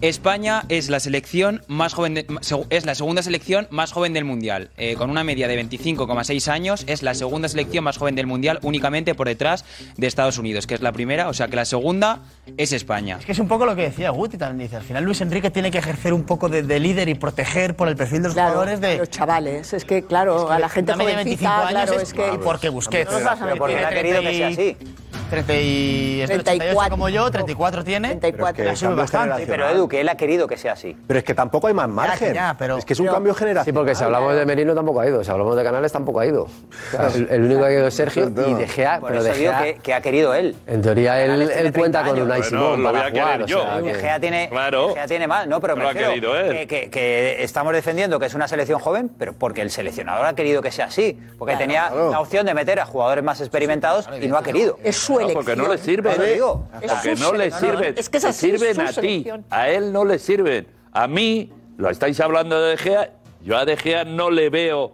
España es la selección más joven de- es la segunda selección más joven del mundial, Eh, con una media de 25,6 años. Es la segunda selección más joven del mundial, únicamente por detrás de Estados Unidos, que es la primera. O sea que la segunda es España. Es que es un poco lo que decía Guti también. Dice, al final Luis Enrique tiene que ejercer un poco de, de líder y proteger por el perfil de los Claro, jugadores de... los chavales. Es que, claro, a la gente media de jovencita, 25 años claro, es, es que... y porque Busquets. No vas a Pero porque ha querido que sea 30 y- así. 30 y... es del 88 34. como yo, 34 tiene. 34. La sube bastante. Pero Edu, que él ha querido que sea así. Pero es que tampoco hay más margen. ya, pero- es que es un pero- cambio generacional. Sí, porque si hablamos de Merino tampoco ha ido, si hablamos de Canales tampoco ha ido. El, el único que ha ido es Sergio y De Gea, Por pero eso De digo Gea, que, que ha querido él. en teoría él, cuenta 30 con Unai. Simón voy para a querer jugar. o De Gea tiene, Claro. De Gea tiene más, ¿no? Pero Lo me ha refiero querido él. que, que- que estamos defendiendo que es una selección joven, pero porque el seleccionador ha querido que sea así. Porque tenía la opción de meter a jugadores más experimentados y no ha querido. Es su No, elección. porque no le digo. Es Porque no le es Te sirven a ti. A él no le sirven. A mí, lo estáis hablando de De Gea, yo a De Gea no le veo,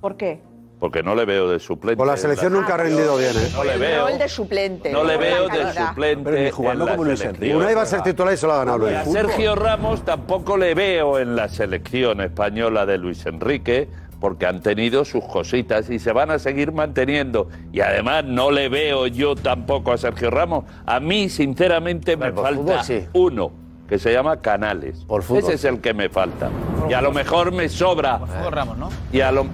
¿Por qué? porque no le veo de suplente. Con la selección nunca ha rendido bien, ¿eh? No le veo. rol de suplente. No le veo de suplente. Pero ni jugando como Luis selección. Enrique. Una iba a ser titular y se lo ha ganado Y Luis. a Sergio Ramos tampoco le veo en la selección española de Luis Enrique, porque han tenido sus cositas y se van a seguir manteniendo. Y además no le veo yo tampoco a Sergio Ramos. A mí, sinceramente, me falta fútbol, sí. uno, que se llama Canales. Por fútbol, Ese es el que me falta. Y a lo mejor me sobra. Hugo Ramos, ¿no? Y a lo...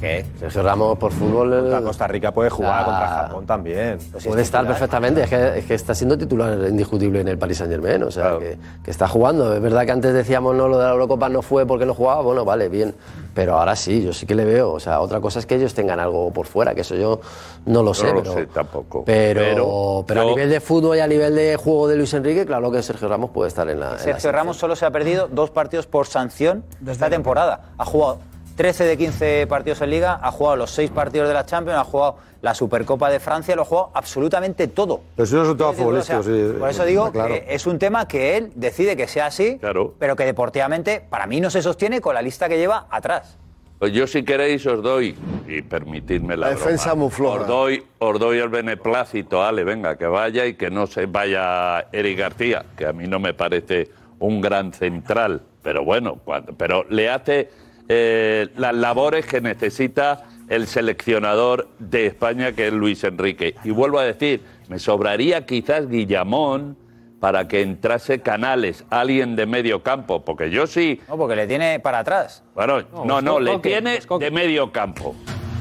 ¿Qué? Sergio Ramos por fútbol Contra Costa Rica puede jugar, Ah. contra Japón también. puede estar perfectamente. Es que, es que está siendo titular indiscutible en el Paris Saint Germain. O sea, Claro. que, que está jugando. Es verdad que antes decíamos no, lo de la Eurocopa no fue porque no jugaba. Bueno, vale, bien. Pero ahora sí, yo sí que le veo. O sea, otra cosa es que ellos tengan algo por fuera, que eso yo no lo sé. no lo pero, sé tampoco. Pero, Pero pero a nivel de fútbol y a nivel de juego de Luis Enrique, claro que Sergio Ramos puede estar en la. en la Sergio Ramos solo se ha perdido dos partidos por sanción esta temporada. Ha jugado 13 de 15 partidos en Liga, ha jugado los 6 partidos de la Champions, ha jugado la Supercopa de Francia, lo ha jugado absolutamente todo. Pero es un o sea, sí, Por eso digo claro. que es un tema que él decide que sea así, pero que deportivamente para mí no se sostiene con la lista que lleva atrás. Pues yo si queréis os doy, y permitidme la, La defensa broma, muy floja. Os doy, os doy el beneplácito, Ale, venga, que vaya y que no se vaya Eric García, que a mí no me parece un gran central, pero bueno, cuando- pero le hace eh, las labores que necesita el seleccionador de España, que es Luis Enrique. Y vuelvo a decir, me sobraría quizás Guillamón para que entrase Canales, alguien de medio campo, porque yo sí... No, porque le tiene para atrás. Bueno, no, no, le Coque, tiene de medio campo.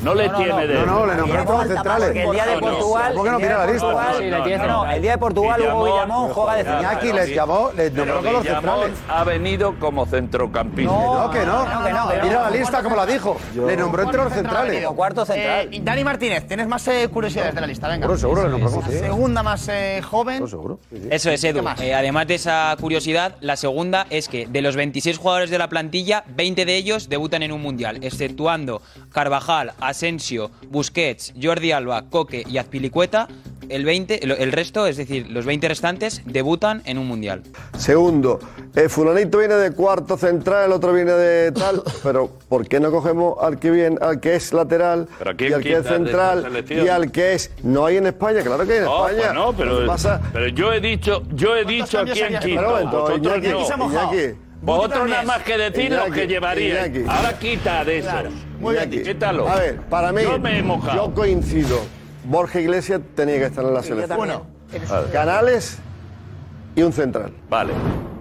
No le No, no, tiene no. de. No, no, le nombró todos centrales. Porque el día de Portugal. ¿Por qué no el día mira de la lista? No, el día de Portugal Hugo Guillamón juega de central. Iñaki les llamó, les nombró con los centrales. ha venido como centrocampista. No, que no. Mira la lista como la dijo. Le nombró entre los centrales. Cuarto central. Eh, Dani Martínez, tienes más eh, curiosidades de la lista, venga. Seguro, seguro, le nombró como La sí. segunda más eh, joven. seguro. Eso es, Edu. Además de esa curiosidad, la segunda es que de los 26 jugadores de la plantilla, 20 de ellos debutan en un mundial, exceptuando Carvajal, Asensio, Busquets, Jordi Alba, Coque y Azpilicueta. El, 20, el- el resto, es decir, los 20 restantes, debutan en un mundial. Segundo, el fulanito viene de cuarto central, el otro viene de tal, pero ¿por qué no cogemos al que viene, al que es lateral ¿Pero quién y al que es central y al que es no hay en España, claro que hay en No, España. pues no, pero, pasa pero yo he dicho, yo he dicho a quién quito. Pero, entonces, Vosotros Iñaki, no. se ha mojado. Iñaki. Vosotros nada más que decir lo que llevaríais. Ahora quita de eso. Iñaki. Quítalo. A ver, para mí, Yo me he mojado. yo coincido. Borja Iglesias tenía que estar en la selección. Uno, Canales y un central. Vale.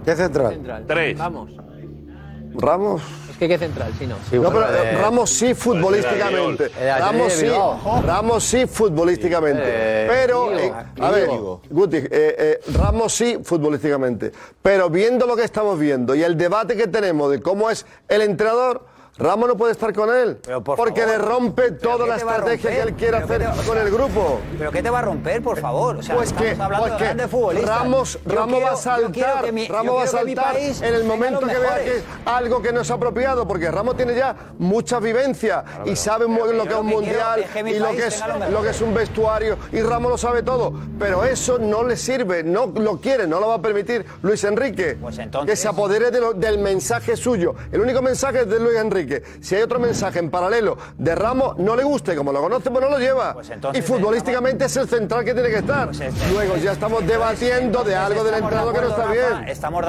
¿Qué central? Central. Tres. Vamos. Ramos. Es que qué central, sí, no. no, pero eh, Ramos sí futbolísticamente. Ramos sí. Ramos sí futbolísticamente. Eh, pero, eh, a ver. Guti, eh, eh, Ramos sí futbolísticamente. Pero viendo lo que estamos viendo y el debate que tenemos de cómo es el entrenador, Ramos no puede estar con él. porque favor. le rompe toda ¿qué la estrategia que él quiere ¿Pero qué hacer te con el grupo. ¿Pero qué te va a romper, por favor? O sea, Pues que, pues de que futbolistas. Ramos, Ramos quiero- va a saltar, mi- Ramos va a saltar en el momento que vea que es algo que no es apropiado, porque Ramos tiene ya mucha vivencia y sabe muy bien lo que es un quiero mundial y lo que es tenga los lo que es un vestuario y Ramos lo sabe todo, pero eso no le sirve, no lo quiere, no lo va a permitir Luis Enrique, Pues que se apodere de lo- del mensaje suyo. El único mensaje es de Luis Enrique. Si hay otro mensaje en paralelo de Ramos, no le guste, como lo conoce, pues no lo lleva. y futbolísticamente es el central que tiene que estar. Luego ya estamos debatiendo de algo del Estamos de que no está Rafa, bien. Estamos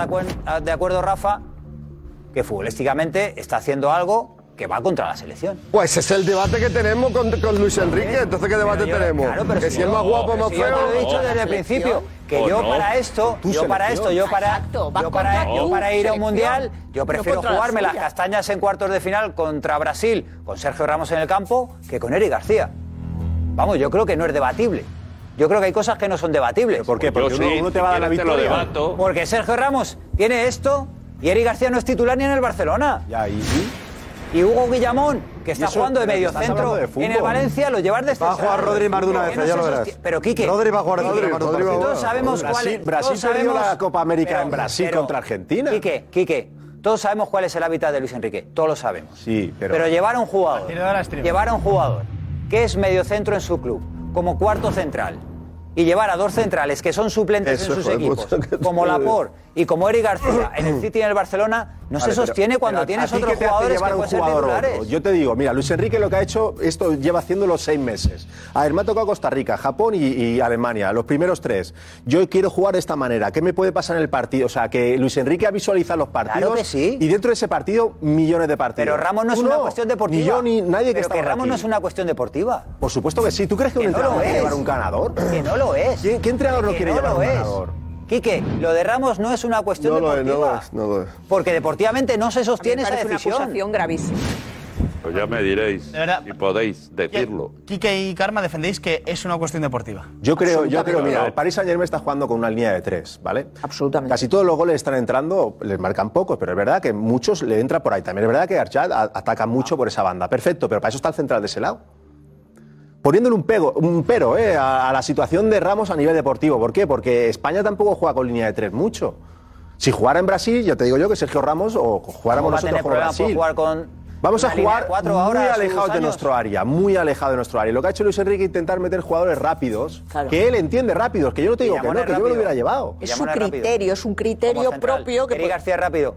de acuerdo, Rafa, que futbolísticamente está haciendo algo que va contra la selección. Pues ese es el debate que tenemos con, con Luis Enrique. Entonces, ¿qué debate yo- tenemos? claro, pero que si si es más guapo o más si yo te feo. lo he dicho desde el principio, que ¿O yo no? para esto, yo para esto, yo para, Exacto, yo para, yo ir a un mundial, yo prefiero jugarme las castañas en cuartos de final contra Brasil con Sergio Ramos en el campo que con Eric García. Vamos, yo creo que no es debatible. Yo creo que hay cosas que no son debatibles. ¿Por qué? Porque Yo uno- sí, uno te va a dar la victoria. Porque Sergio Ramos tiene esto y Eric García no es titular ni en el Barcelona. Ya, y, Y Hugo Guillamón, que está eso, jugando de medio centro de en el Valencia, lo llevas de Va a jugar Rodri más de una vez, ya lo verás. Pero Quique. Rodri va a jugar partido. Todos sabemos Brasil- cuál es. Brasil perdió la Copa América en Brasil contra Argentina. Quique, Quique, todos sabemos cuál es el hábitat de Luis Enrique. Todos lo sabemos. Sí, pero. Pero, llevar a un jugador. Llevar a un jugador que es medio centro en su club, como cuarto central. Y llevar a dos centrales que son suplentes Eso, en sus joder, equipos, como Laporte y como Eric García en el City y en el Barcelona, no se sostiene cuando tienes ¿a ti otros jugadores que pueden ser titulares. Yo te digo, mira, Luis Enrique lo que ha hecho, esto lleva haciéndolo seis meses. A ver, me ha tocado Costa Rica, Japón y, y Alemania, los primeros tres. Yo quiero jugar de esta manera. ¿Qué me puede pasar en el partido? O sea, que Luis Enrique ha visualizado los partidos. Claro que sí. Y dentro de ese partido, millones de partidos. Pero Ramos no es una cuestión deportiva. Ni yo ni nadie que Pero está que por Ramos aquí. no es una cuestión deportiva. Por supuesto que sí. ¿Tú crees que, Que un no entrenador es. llevar un ganador? Que no lo es. ¿Quién- qué entrenador no Que quiere no llevar un ganador? Quique, lo de Ramos no es una cuestión No lo es, deportiva. no lo es, no lo es. Porque deportivamente no se sostiene esa una decisión. acusación gravísima. Pues ya me diréis De verdad. si podéis decirlo. Quique y Karma defendéis que es una cuestión deportiva. Yo creo, yo creo, mira, el Paris Saint Germain está jugando con una línea de tres, ¿vale? Absolutamente. Casi todos los goles están entrando, les marcan pocos, pero es verdad que muchos le entran por ahí. También es verdad que Archad ataca mucho por esa banda. Perfecto, pero para eso está el central de ese lado poniéndole un, pego, un pero eh, a, la situación de Ramos a nivel deportivo. ¿Por qué? Porque España tampoco juega con línea de tres mucho. Si jugara en Brasil, ya te digo yo que Sergio Ramos o jugáramos nosotros con Brasil. Jugar Vamos a jugar muy alejados de nuestro área, muy alejado de nuestro área. Lo que ha hecho Luis Enrique es intentar meter jugadores rápidos, que él entiende rápidos, que yo no te digo que no, que yo me lo hubiera llevado. Es un criterio, es un criterio propio. Que Eric García rápido,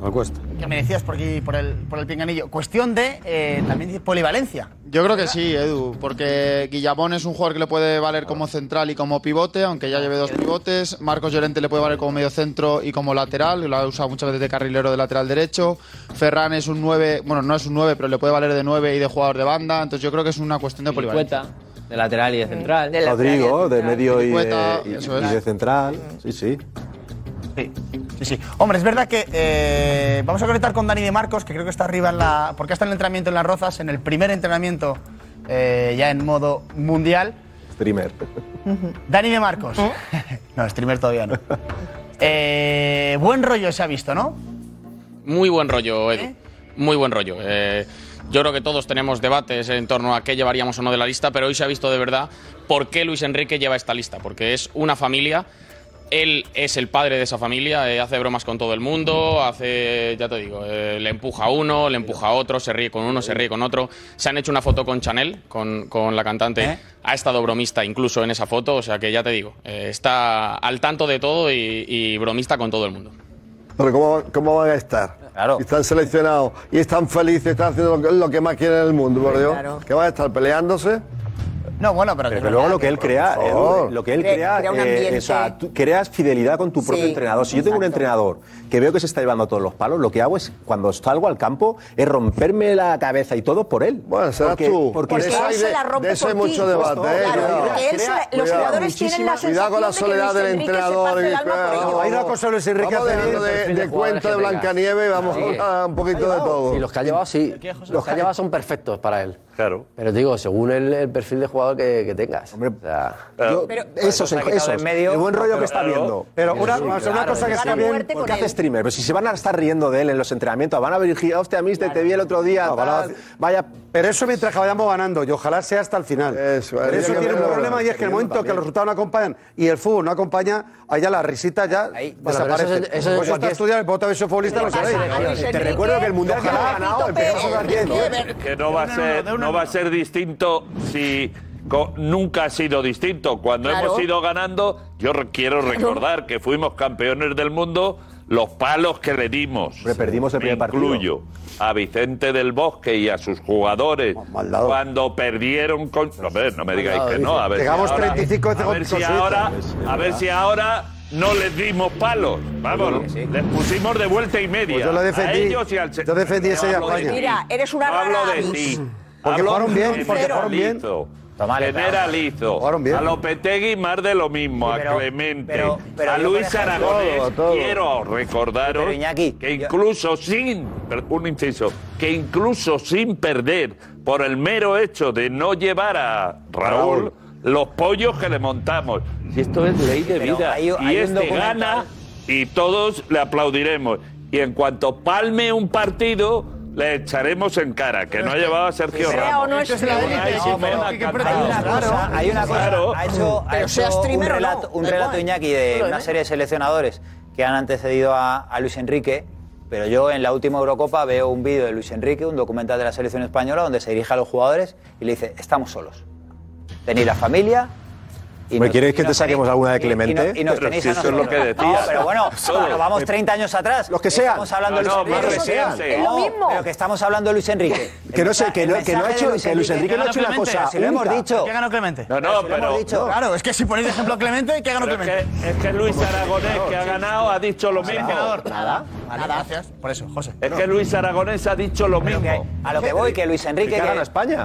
no cuesta. Que me decías por aquí, por el, por el pinganillo. Cuestión de, eh, también polivalencia. Yo creo que sí, Edu, porque Guillamón es un jugador que le puede valer como central y como pivote, aunque ya lleve dos pivotes. Marcos Llorente le puede valer como medio centro y como lateral, lo ha usado muchas veces de carrilero de lateral derecho. Ferran es un 9, bueno, no es un 9, pero le puede valer de 9 y de jugador de banda. Entonces yo creo que es una cuestión de polivalencia. De lateral y de central. Rodrigo, de, medio y, de, y de central. Sí, sí. Sí. Sí, sí. Hombre, es verdad que eh, vamos a conectar con Dani de Marcos, que creo que está arriba en la. Porque está en el entrenamiento en las Rozas, en el primer entrenamiento eh, ya en modo mundial. Streamer. Dani de Marcos. ¿Eh? no, streamer todavía no. Eh, buen rollo se ha visto, ¿no? Muy buen rollo, Edu. Muy buen rollo. Yo creo que todos tenemos debates en torno a qué llevaríamos o no de la lista, pero hoy se ha visto de verdad por qué Luis Enrique lleva esta lista, porque es una familia él es el padre de esa familia, eh, hace bromas con todo el mundo, hace, ya te digo, eh, le empuja a uno, le empuja a otro, se ríe con uno, se ríe con otro. Se han hecho una foto con Chanel, con, con la cantante. ¿Eh? Ha estado bromista incluso en esa foto, o sea que ya te digo, está al tanto de todo y, bromista con todo el mundo. Pero ¿cómo, cómo van a estar? Claro. Y están seleccionados y están felices, están haciendo lo que, más quieren en el mundo, por Dios. Claro. ¿Que van a estar peleándose? No, bueno, pero, luego lo que él crea, lo que él crea, crea, crea eh, o sea, tú creas fidelidad con tu propio entrenador. Si yo tengo un entrenador que veo que se está llevando todos los palos, lo que hago es cuando salgo al campo es romperme la cabeza y todo por él. Bueno, serás porque, tú. Porque, eso hay de, la de, eso hay mucho debate. Él, los jugadores tienen la sensación con la soledad de del entrenador. Hay una cosa Luis Enrique de cuento de Blancanieve, vamos un poquito de todo. Y los que ha llevado sí, los que ha llevado son perfectos para él. Claro. Pero digo, según el, perfil de jugador que, tengas. Hombre, o pero, en medio, el buen rollo pero, que está viendo. Pero una, cosa que está bien, porque hace streamer, pero si se van a estar riendo de él en los entrenamientos, van a dirigir, hostia, mister, claro. te vi el otro día, vaya... Pero eso mientras que vayamos ganando, y ojalá sea hasta el final. Eso, pero eso tiene un problema y es que en el momento que los resultados no acompañan y el fútbol no acompaña, allá la risita ya desaparece. Eso, eso, pues está estudiando, vos también sos futbolista, lo sabéis. Te recuerdo que el Mundial que ha ganado empezó a jugar bien. ¿eh? Que no va a ser no va a ser distinto si nunca ha sido distinto. Cuando hemos ido ganando, yo quiero recordar que fuimos campeones del mundo los palos que le dimos. Perdimos el primer partido. incluyo a Vicente del Bosque y a sus jugadores cuando perdieron con... A ver, no me digáis que no. Llegamos 35 a ver si ahora, a ver si ahora no les dimos palos. Vamos, les pusimos de vuelta y media. Pues yo lo defendí. A ellos y al... Yo defendí ese no Mira, eres una no de ti. Porque Habló fueron bien, porque fueron bien. Generalizo. A Lopetegui más de lo mismo, a Clemente, a Luis ejemplo- Aragonés. Quiero recordaros que incluso sin, un inciso, que incluso sin perder por el mero hecho de no llevar a Raúl, los pollos que le montamos. Si esto es ley de vida y hay este gana y todos le aplaudiremos. Y en cuanto palme un partido, le echaremos en cara que no ha llevado a Sergio Ramos. No es hay una cosa, claro. ha hecho, ha hecho un relato, un relato Iñaki de una serie de seleccionadores que han antecedido a, a Luis Enrique pero yo en la última Eurocopa veo un vídeo de Luis Enrique, un documental de la selección española, donde se dirige a los jugadores y le dice, estamos solos. Tenéis la familia, y ¿Me quieres que te saquemos alguna de Clemente? Y, y, nos pero si eso es lo que decía. No, pero bueno, vamos eh, 30 años atrás. Los que sean. Estamos hablando no, de Luis Enrique. Lo mismo. Pero que estamos hablando de Luis Enrique. Que no sé, que, no, que no ha hecho, Luis que Luis Enrique no ha hecho una cosa. Si lo hemos dicho. ¿Qué ganó Clemente? No, no, pero. Claro, es que si ponéis ejemplo a Clemente, ¿qué ganó Clemente? Es que Luis pues, Aragonés, que ha ganado, ha dicho lo mismo. Nada, nada. Gracias. Por eso, José. Es que Luis Aragonés ha dicho lo mismo. A lo que voy, que Luis Enrique.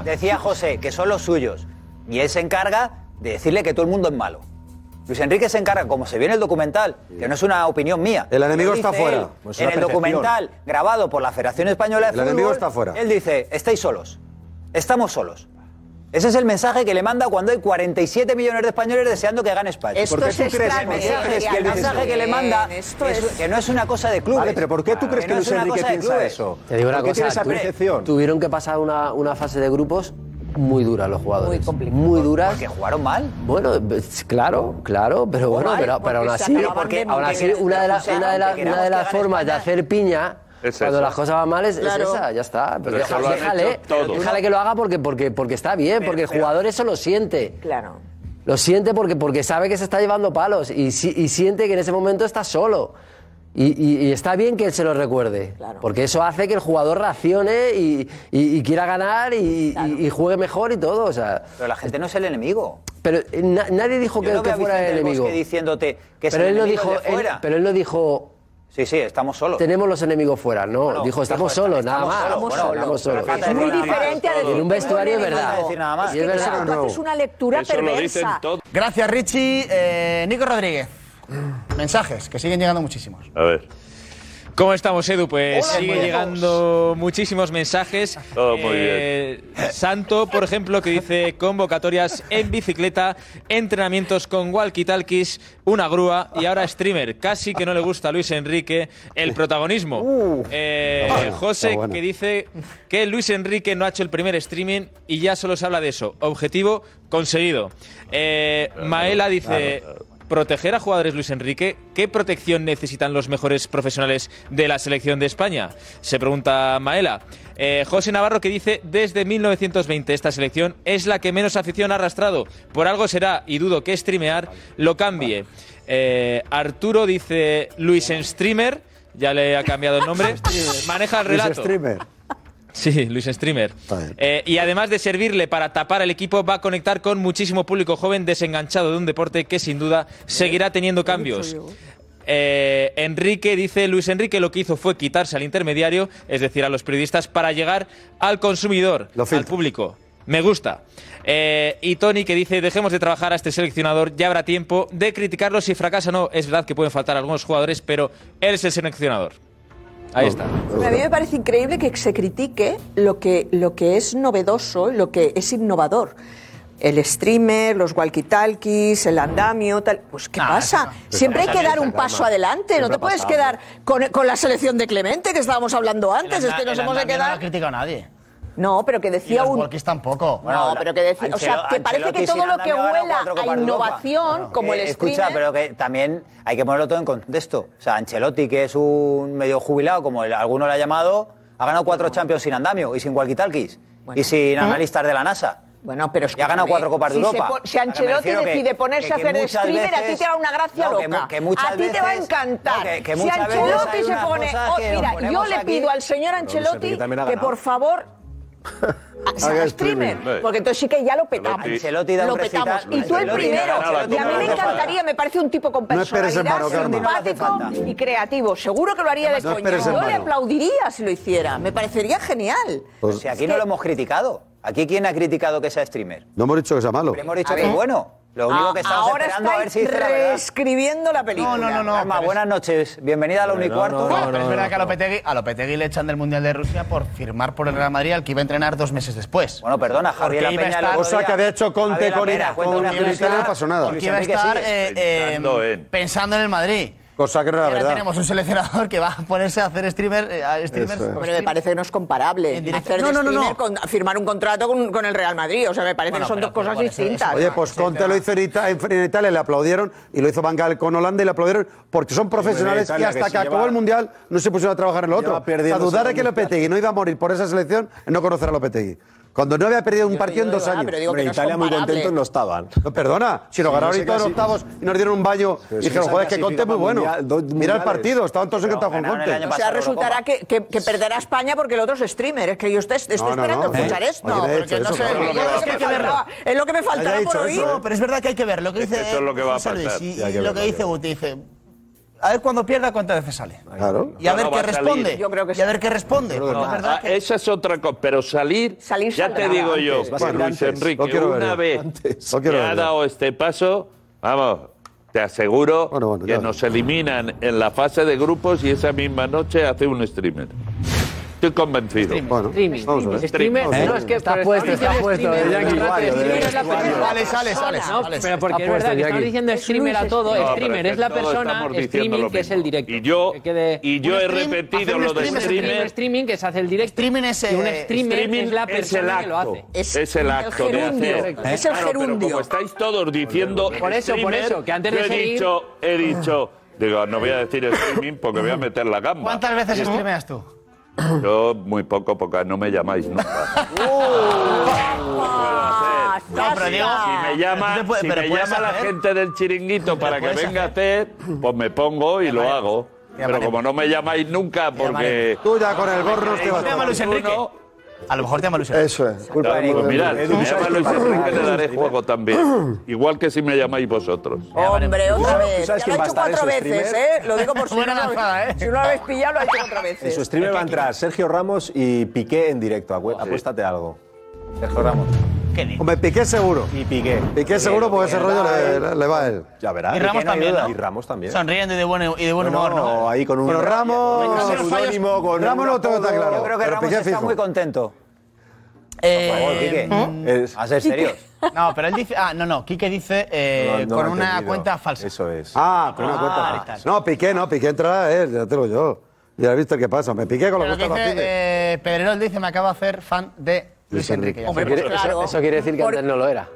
Decía José que son los suyos. Y él se encarga de decirle que todo el mundo es malo. Luis Enrique se encarga, como se ve en el documental, que no es una opinión mía. El enemigo está fuera. Pues en el documental grabado por la Federación Española de el Fútbol, enemigo está fuera. Él dice, estáis solos, estamos solos. Ese es el mensaje que le manda cuando hay 47 millones de españoles deseando que gane España. Esto ¿Por qué es tú crees el mensaje, que, el mensaje que le manda que no es una cosa de clubes? Vale, pero ¿por qué tú crees que, Luis Enrique piensa eso? Te digo una cosa, tienes esa tuvieron que pasar una, una fase de grupos muy duras los jugadores. Muy complicadas. Muy. Porque jugaron mal. Bueno, claro, claro, pero bueno, mal, pero, pero aún así, porque, aún así una de, la, una de, la, una de las formas de hacer piña es cuando las cosas van mal es, claro. es esa, ya está. Pero, pero déjale, déjale, déjale, que lo haga porque, porque, porque está bien, pero, porque el jugador eso lo siente. Claro. Lo siente porque, porque sabe que se está llevando palos y, y siente que en ese momento está solo. Y, y, y, está bien que él se lo recuerde, claro. porque eso hace que el jugador reaccione y, y quiera ganar claro. y, juegue mejor y todo. O sea, pero la gente no es el enemigo. Pero eh, na, nadie dijo que, no que fuera el enemigo. diciéndote que es pero el él enemigo no dijo, fuera. Él, pero él no dijo. Sí, sí, estamos solos. Tenemos los enemigos fuera, no. Bueno, dijo, estamos solos, nada más. Estamos solos. Solos. Bueno, estamos solos. Es muy diferente a decir. En un vestuario es verdad. Es, verdad. Es una lectura perversa. Gracias, Richie. Eh, Nico Rodríguez. Mensajes, que siguen llegando muchísimos. A ver. ¿Cómo estamos, Edu? Pues Hola, siguen llegando muchísimos mensajes. Todo muy bien. Eh, Santo, por ejemplo, que dice convocatorias en bicicleta, entrenamientos con walkie-talkies, una grúa y ahora streamer. Casi que no le gusta a Luis Enrique el protagonismo. Uh. Eh, José, que dice que Luis Enrique no ha hecho el primer streaming y ya solo se habla de eso. Objetivo conseguido. Eh, Maela dice proteger a jugadores Luis Enrique, ¿qué protección necesitan los mejores profesionales de la selección de España? Se pregunta Maela. Eh, José Navarro que dice, desde 1920 esta selección es la que menos afición ha arrastrado. Por algo será, y dudo que streamear lo cambie. Eh, Arturo dice, Luis en streamer. Ya le ha cambiado el nombre. Maneja el relato. Luis streamer. Sí, Luis Streamer. Eh, y además de servirle para tapar el equipo, va a conectar con muchísimo público joven desenganchado de un deporte que sin duda seguirá teniendo cambios. Eh, Enrique dice, Luis Enrique lo que hizo fue quitarse al intermediario, es decir, a los periodistas, para llegar al consumidor, al público. Me gusta. Eh, y Tony que dice, dejemos de trabajar a este seleccionador, ya habrá tiempo de criticarlo si fracasa o no. Es verdad que pueden faltar algunos jugadores, pero él es el seleccionador. Ahí está. A mí me parece increíble que se critique lo que, lo que es novedoso, lo que es innovador el streamer, los walkie-talkies, el andamio, tal. Pues, ¿qué pasa? Siempre hay que dar un paso adelante. No te puedes quedar con, con, la selección de Clemente, que estábamos hablando antes. Es que nos hemos de quedar. No ha criticado a nadie. No, pero que decía un. Walkies tampoco. No, pero que decía. O sea, que parece que todo lo que huela a innovación, como el streamer... Escucha, pero que también hay que ponerlo todo en contexto. O sea, Ancelotti, que es un medio jubilado, como alguno le ha llamado, ha ganado cuatro. Champions sin andamio y sin walkie-talkies. Y sin ¿Eh? analistas de la NASA. Bueno, pero es. Ya ha ganado cuatro Copas de Europa. Si Ancelotti decide ponerse a hacer streamer, a ti te hará una gracia no, loca. a ti te va a encantar. No, si Ancelotti se pone. Oh, mira, yo le pido al señor Ancelotti que por favor Ah, sea, streamer, porque entonces sí que ya lo petamos. Y tú el primero. Y a mí me encantaría, me parece un tipo con personalidad, simpático y creativo. Seguro que lo haría de no. Yo le aplaudiría si lo hiciera. Me parecería genial. Pues, o sea, aquí no lo hemos criticado. ¿Aquí quién ha criticado que sea streamer? No hemos dicho que sea malo. Pero hemos dicho que es bueno. Lo único ah, que estamos ahora esperando a ver si la reescribiendo la película. No, no, no. no Arma, buenas noches. Bienvenida a la Unicuarto. No, no, no, pero es verdad que a Lopetegui, a Lopetegui le echan del Mundial de Rusia por firmar por el Real Madrid al que iba a entrenar dos meses después. Bueno, perdona, Javier Porque Peña. Estar, cosa que había hecho con Tecorina. Con Militario no pasó nada. Porque iba a estar eh, eh, pensando en el Madrid. Cosa que no era verdad. Tenemos un seleccionador que va a ponerse a hacer streamer, eh, streamers. Me parece que no es comparable. Hacer no, de no, no, firmar un contrato con, el Real Madrid. O sea, me parece que son dos cosas distintas. Oye, pues Conte lo hizo en, Italia, le aplaudieron. Y lo hizo Van con Holanda y le aplaudieron. Porque son profesionales que hasta que, acabó el Mundial no se pusieron a trabajar en lo otro. A dudar de que Lopetegui no iba a morir por esa selección, no conocer a Lopetegui. Cuando no había perdido un partido en dos años. Pero digo Italia muy contentos no estaban. Perdona, si nos ganaron no sé ahorita en octavos y nos dieron un baño y dijeron, se joder, que Conte es muy bueno. Mira el partido, estaban todos encantados con Conte. O sea, resultará que, perderá España porque el otro es streamer. Es que yo estoy, estoy No, no, esperando no. Eh. escuchar esto. No es lo que me faltaba- por oír. Pero es verdad que hay que ver lo que dice Eso es lo que va a pasar. lo que dice Guti. Dice, a ver cuando pierda cuántas veces sale. Claro. Y a ver qué responde. Y a ver qué responde. Esa es otra cosa. Pero salir, ya te digo yo, Luis Enrique, una vez que ha dado este paso, vamos, te aseguro que nos eliminan en la fase de grupos y esa misma noche hace un streamer. Estoy convencido. Streamer, bueno, streamer. Streamer, no, es que está puesto, sale, sale. Pero porque es diciendo streamer a todo. Streamer es la persona, streaming es el directo. Y yo, he repetido lo de streamer. Streaming que se hace el directo. Streaming es eh, el... Un es el acto de hacer. Es el gerundio. Como estáis todos diciendo Por eso, por eso. He dicho, digo, no voy a decir streaming porque voy a meter la gamba. ¿Cuántas veces streameas tú? Yo muy poco, poca, no me llamáis nunca. No, pero digo, si me llama, si me llama la gente del chiringuito para que venga a Ted, pues me pongo y lo hago. Pero como no me llamáis nunca porque... Tú ya con el gorro te vas a- a lo mejor te llama Luis Enrique. Eso es. Culpa de pues mirad, si me llama Luis Enrique le daré juego también. Igual que si me llamáis vosotros. Hombre, otra vez. Ya lo he hecho cuatro veces, ¿eh? Lo digo por si una vez. Eh. Si una vez pillado, lo he hecho cuatro veces. En su streamer va a entrar Sergio Ramos y Piqué en directo. Apuéstate algo. Sergio Ramos. ¿Qué? Hombre, Piqué seguro. Y Piqué. Piqué seguro porque ese rollo le, va a él. Ya verá Y Ramos también. Y Ramos también. Sonriendo y de buen, y de buen humor, ahí con un... Pero Ramos... Con Ramos no todo está claro. Yo creo que Ramos está muy contento. Eh, ¿Eh? A ser serios. No, pero él dice. Ah, no, no. Quique dice eh, con una cuenta falsa. Eso es. Ah, con una ah, cuenta falsa. No, Piqué no. Piqué entrará él, ya te lo yo. Ya he visto el que pasa. Me piqué con la cuenta falsa. Pedrerol dice: Me acabo de hacer fan de Luis Enrique. Hombre, eso, quiere, claro. eso, quiere decir que Por... antes no lo era.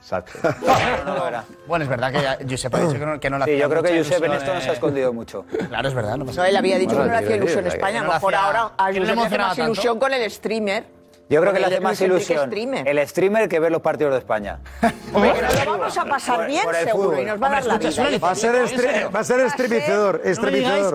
Exacto. no, no lo era. Bueno, es verdad que Josep ha dicho que no, que no la Sí, yo creo que Josep en esto no se ha escondido mucho. Claro, es verdad. No, pasa no él había dicho bueno, que no le hacía ilusión en España. A mejor ahora a Josep le hace más ilusión con el streamer. Yo creo que le hace más ilusión streamer. el streamer que ver los partidos de España. Pero lo vamos a pasar por, bien, por seguro, y nos va a dar la vida. Va a ser, ¿eh? va a ser estremecedor, estremecedor.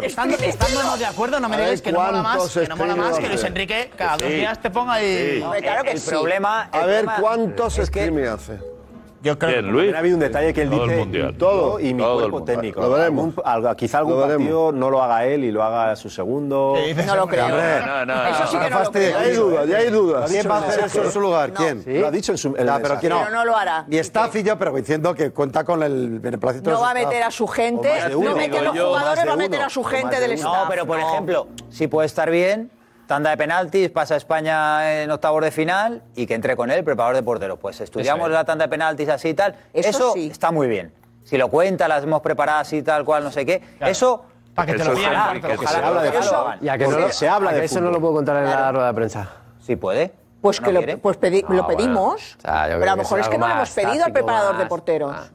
De acuerdo, no me digáis que no mola más, que no mola más que Luis Enrique cada dos días te ponga ahí. Claro que el problema... A ver, ¿cuántos streamers hace? Yo creo Bien, que ha habido un detalle que él todo dice todo y mi todo cuerpo técnico. Lo veremos. Algún, quizá algún lo partido no lo haga él y lo haga su segundo. Sí, no lo creo. No, no, no, eso sí que no lo creo. Ya hay dudas, ya hay dudas. También va a hacer eso en su lugar. ¿Quién? ¿Sí? Lo ha dicho en su en nah, pero, ¿quién no? pero no lo hará. Y Staffillo, pero diciendo que cuenta con el beneplácito No va a meter a su gente, no mete los jugadores, va a meter a su gente del Estado. No, pero por ejemplo, si puede estar bien tanda de penaltis, pasa a España en octavos de final y que entre con él preparador de porteros. Pues estudiamos la tanda de penaltis así y tal. Eso, está muy bien. Si lo cuenta, las hemos preparado así tal cual, no sé qué. Claro. Eso para que te lo vean. Es que se habla de fútbol. Y a que eso no lo puedo contar en la rueda de prensa. Sí puede. Pues que lo, pues pedi lo pedimos, pero a lo mejor es que no lo hemos pedido al preparador de porteros.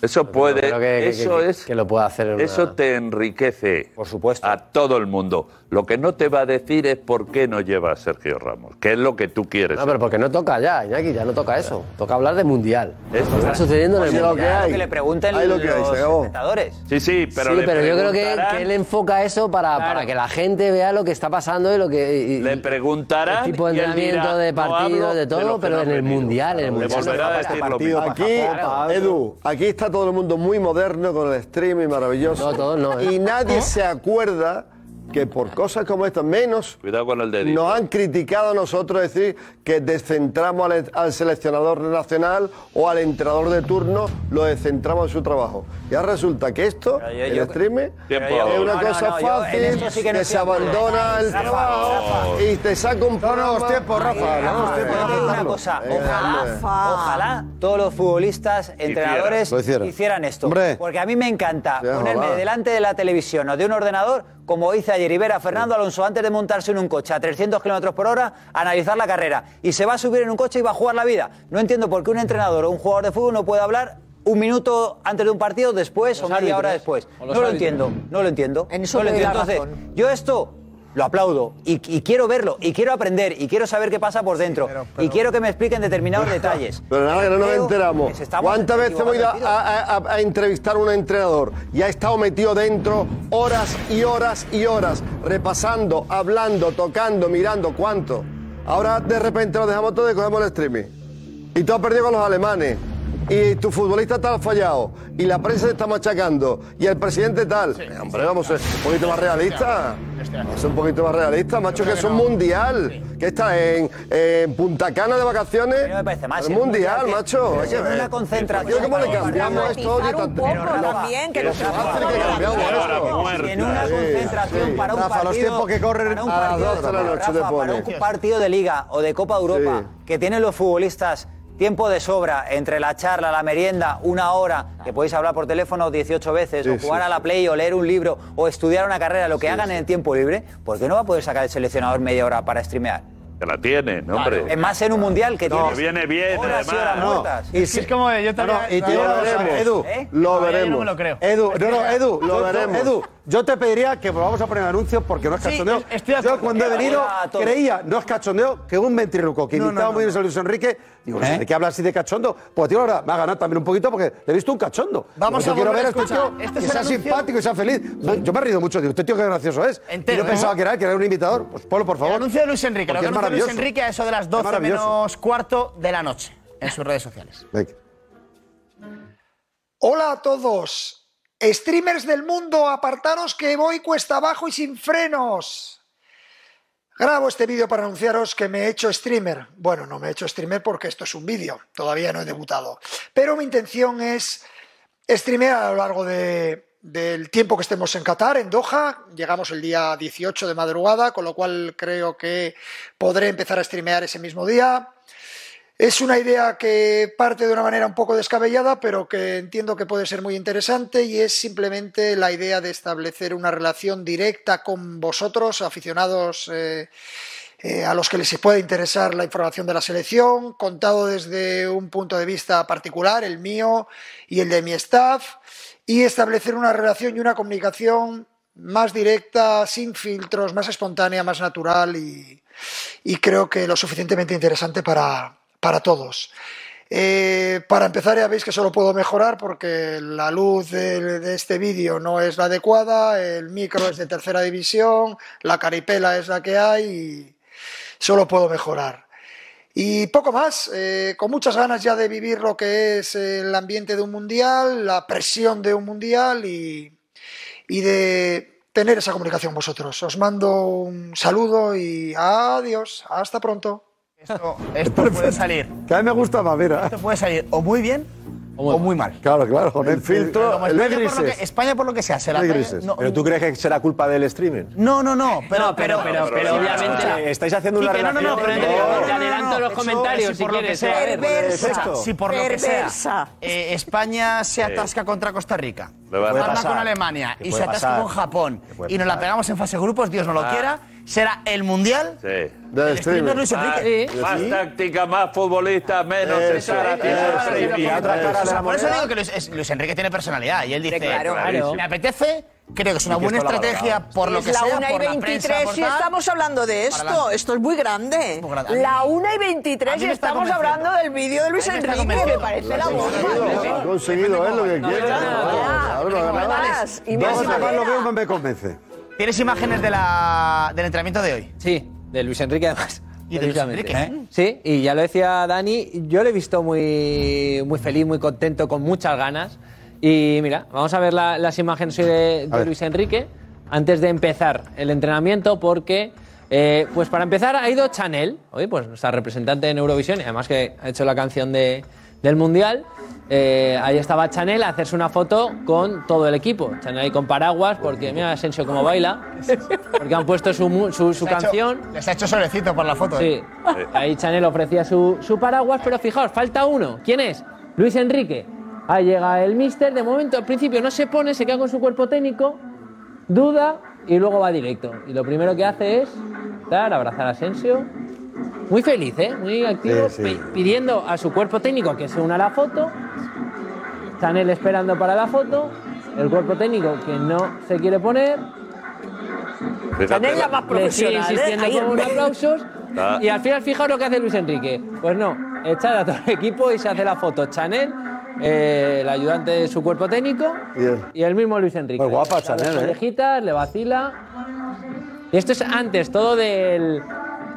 Eso puede, que, eso es que lo pueda hacer. Eso te enriquece, por supuesto, a todo el mundo. Lo que no te va a decir es por qué no lleva a Sergio Ramos, que es lo que tú quieres. No, pero porque no toca ya, Iñaki, ya no toca eso. Toca hablar de mundial. Eso está sucediendo en el mundial. Lo que, que le pregunten lo que los espectadores. Sí, sí, pero, sí, pero yo creo que, que, él enfoca eso para, claro. para que la gente vea lo que está pasando y lo que. Y, le preguntarán. El tipo de entrenamiento, de partidos, no de todo, de pero en el mundial. En el mundial. Le a este decir lo mismo. Aquí, claro, Edu, aquí está todo el mundo muy moderno con el streaming maravilloso. No, todo no. ¿eh? Y nadie ¿Eh? se acuerda que por cosas como estas, menos Cuidado con el nos han criticado a nosotros decir que descentramos al, seleccionador nacional o al entrenador de turno, lo descentramos en su trabajo. Ya resulta que esto, el streaming, es una cosa fácil, sí que que, se abandona el Rafa, trabajo Rafa. y te saca un programa. Rafa, no, no, tiempo, una cosa. Ojalá, ojalá todos los futbolistas, entrenadores hicieran. esto. Porque a mí me encanta ponerme delante de la televisión o de un ordenador como dice ayer Ibera, Fernando Alonso, antes de montarse en un coche a 300 kilómetros por hora, analizar la carrera. Y se va a subir en un coche y va a jugar la vida. No entiendo por qué un entrenador o un jugador de fútbol no puede hablar un minuto antes de un partido, después o media hora después. No lo entiendo, no lo entiendo. En eso no lo entiendo. Entonces, yo esto lo aplaudo y, quiero verlo y quiero aprender y quiero saber qué pasa por dentro y quiero que me expliquen determinados detalles. Pero nada, que no nos enteramos. ¿Cuántas veces voy a, a, a, entrevistar a un entrenador y ha estado metido dentro horas y horas y horas, repasando, hablando, tocando, mirando, cuánto? Ahora de repente lo dejamos todo y cogemos el streaming. Y tú has perdido con los alemanes y tu futbolista tal ha fallado y la prensa te está machacando y el presidente tal. Hombre, vamos a ser un poquito más realista. Ser un poquito más realista, macho, que es un mundial. Que está en, en Punta Cana de vacaciones. me parece más, Es es un mundial, que- macho. Hay que es una ver. concentración ¿Cómo le para cambiamos esto? Oye, tanto- poco Pero- también, que esto. En una Sí, concentración sí. para un Rafa, los partido, tiempos que corren para un a las partido- 12 de la noche Rafa, te para ponen. un partido de Liga o de Copa Europa que tienen los futbolistas tiempo de sobra entre la charla, la merienda, una hora, que podéis hablar por teléfono 18 veces, Sí, o jugar sí, a la play, o leer un libro, o estudiar una carrera, lo que hagan en el tiempo libre, ¿por qué no va a poder sacar el seleccionador media hora para streamear? Que la tiene, ¿no, hombre? Es más en un mundial que No, tienes viene bien, horas y horas además. muertas. Y si- es como yo también. no, y te digo una cosa, Edu, ¿Eh? Lo veremos. no me lo creo. Edu, no, no, Edu, Lo veremos. Edu, yo te pediría que volvamos a poner anuncios porque no es Sí, cachondeo. estoy de yo cuando he venido a todos. creía, no es cachondeo, que un ventriloco que No, no, imitaba no, muy bien a Luis Enrique, digo, ¿Eh? ¿de qué habla así de cachondo? Pues tío, ahora me ha ganado también un poquito porque le he visto un cachondo. Vamos Yo a quiero ver a este tío Este que es sea anuncio. simpático y sea feliz. Yo me he rido mucho, digo, este tío qué gracioso es. Entero, y yo pensaba ¿eh? que era, que era un imitador. Pues ponlo, por favor. El anuncio de Luis Enrique, lo que Luis. Enrique a eso de las Es 12 maravilloso. menos cuarto de la noche en sus redes sociales. Venga. Hola a todos. Streamers del mundo, apartaros que voy cuesta abajo y sin frenos. Grabo este vídeo para anunciaros que me he hecho streamer. Bueno, no me he hecho streamer porque esto es un vídeo, todavía no he debutado. Pero mi intención es streamear a lo largo de- del tiempo que estemos en Qatar, en Doha. Llegamos el día 18 de madrugada, con lo cual creo que podré empezar a streamear ese mismo día. Es una idea que parte de una manera un poco descabellada, pero que entiendo que puede ser muy interesante y es simplemente la idea de establecer una relación directa con vosotros, aficionados eh, eh, a los que les puede interesar la información de la selección, contado desde un punto de vista particular, el mío y el de mi staff, y establecer una relación y una comunicación más directa, sin filtros, más espontánea, más natural y creo que lo suficientemente interesante para, para todos. Eh, para empezar ya veis que solo puedo mejorar porque la luz de, este vídeo no es la adecuada, el micro es de tercera división, la caripela es la que hay y solo puedo mejorar. Y poco más, eh, con muchas ganas ya de vivir lo que es el ambiente de un mundial, la presión de un mundial y, y de tener esa comunicación vosotros. Os mando un saludo y adiós, hasta pronto. Esto, esto puede salir. Que a mí me gusta más, mira. Esto puede salir o muy bien o muy mal. Claro, claro, con el filtro, Como el España, por lo que, España, por lo que sea, será. Grises. No, ¿Pero tú crees que será culpa del streaming? no, no, no, pero, No, pero- pero- pero obviamente- Estáis haciendo una Quique, no, no, relación... no, pero te digo, te adelanto los comentarios, si por lo que quieres, sea, eh. Perversa. si por lo que sea Perversa. eh, España se atasca contra Costa Rica, Le va a palma pasar. con Alemania Que y puede se atasca pasar. con Japón Que puede y nos la pasar. pegamos en fase grupos, Dios no lo Ah. quiera, será el mundial Sí. Del streamer Más, Enrique. más táctica, más futbolista, menos Eso, eso, la la por eso digo que Luis, es- Luis Enrique tiene personalidad y él dice, Claro. Clarísimo. me apetece, creo que es una que buena estrategia valorado. por lo es que la sea, 1 y por la 23 prensa, por y estamos hablando de esto. Esto es muy grande. Muy grande. La 1 y A 23 mí y estamos hablando del vídeo de Luis Enrique, me parece la Conseguido, bomba. ha conseguido él lo que quiere. Claro, y Vamos más lo mismo, me convence. ¿Tienes imágenes de la, del entrenamiento de hoy? Sí, de Luis Enrique además. Y de Luis. Enrique, ¿eh? Sí, y ya lo decía Dani, yo lo he visto muy, muy feliz, muy contento, con muchas ganas. Y mira, vamos a ver la- las imágenes de, de. Luis Enrique antes de empezar el entrenamiento, porque, eh, pues para empezar, ha ido Chanel, hoy, pues nuestra representante en Eurovisión, y además que ha hecho la canción de- del Mundial. Eh, ahí estaba Chanel a hacerse una foto con todo el equipo. Chanel ahí con paraguas, porque mira Asensio cómo baila, porque han puesto su, mu- su, su Les ha hecho- canción. les ha hecho solecito por la foto. ¿eh? Sí, ahí Chanel ofrecía su, su paraguas, pero fijaos, falta uno. ¿Quién es? Luis Enrique. Ahí llega el mister, de momento al principio no se pone, se queda con su cuerpo técnico, duda y luego va directo. Y lo primero que hace es dar, abrazar a Asensio. Muy feliz, ¿eh? Muy activo, Sí, sí. pi- pidiendo a su cuerpo técnico que se una a la foto. Chanel esperando para la foto. El cuerpo técnico que no se quiere poner. Chanel la más Le sigue profesional, ¿eh? insistiendo Ahí con en- aplausos. Ah. Y al final, fijaos lo que hace Luis Enrique. Pues no, echar a todo el equipo y se hace la foto. Chanel, eh, el ayudante de su cuerpo técnico Bien. y el mismo Luis Enrique. Muy guapa Chanel, ¿eh? orejitas, le vacila. Y esto es antes todo del,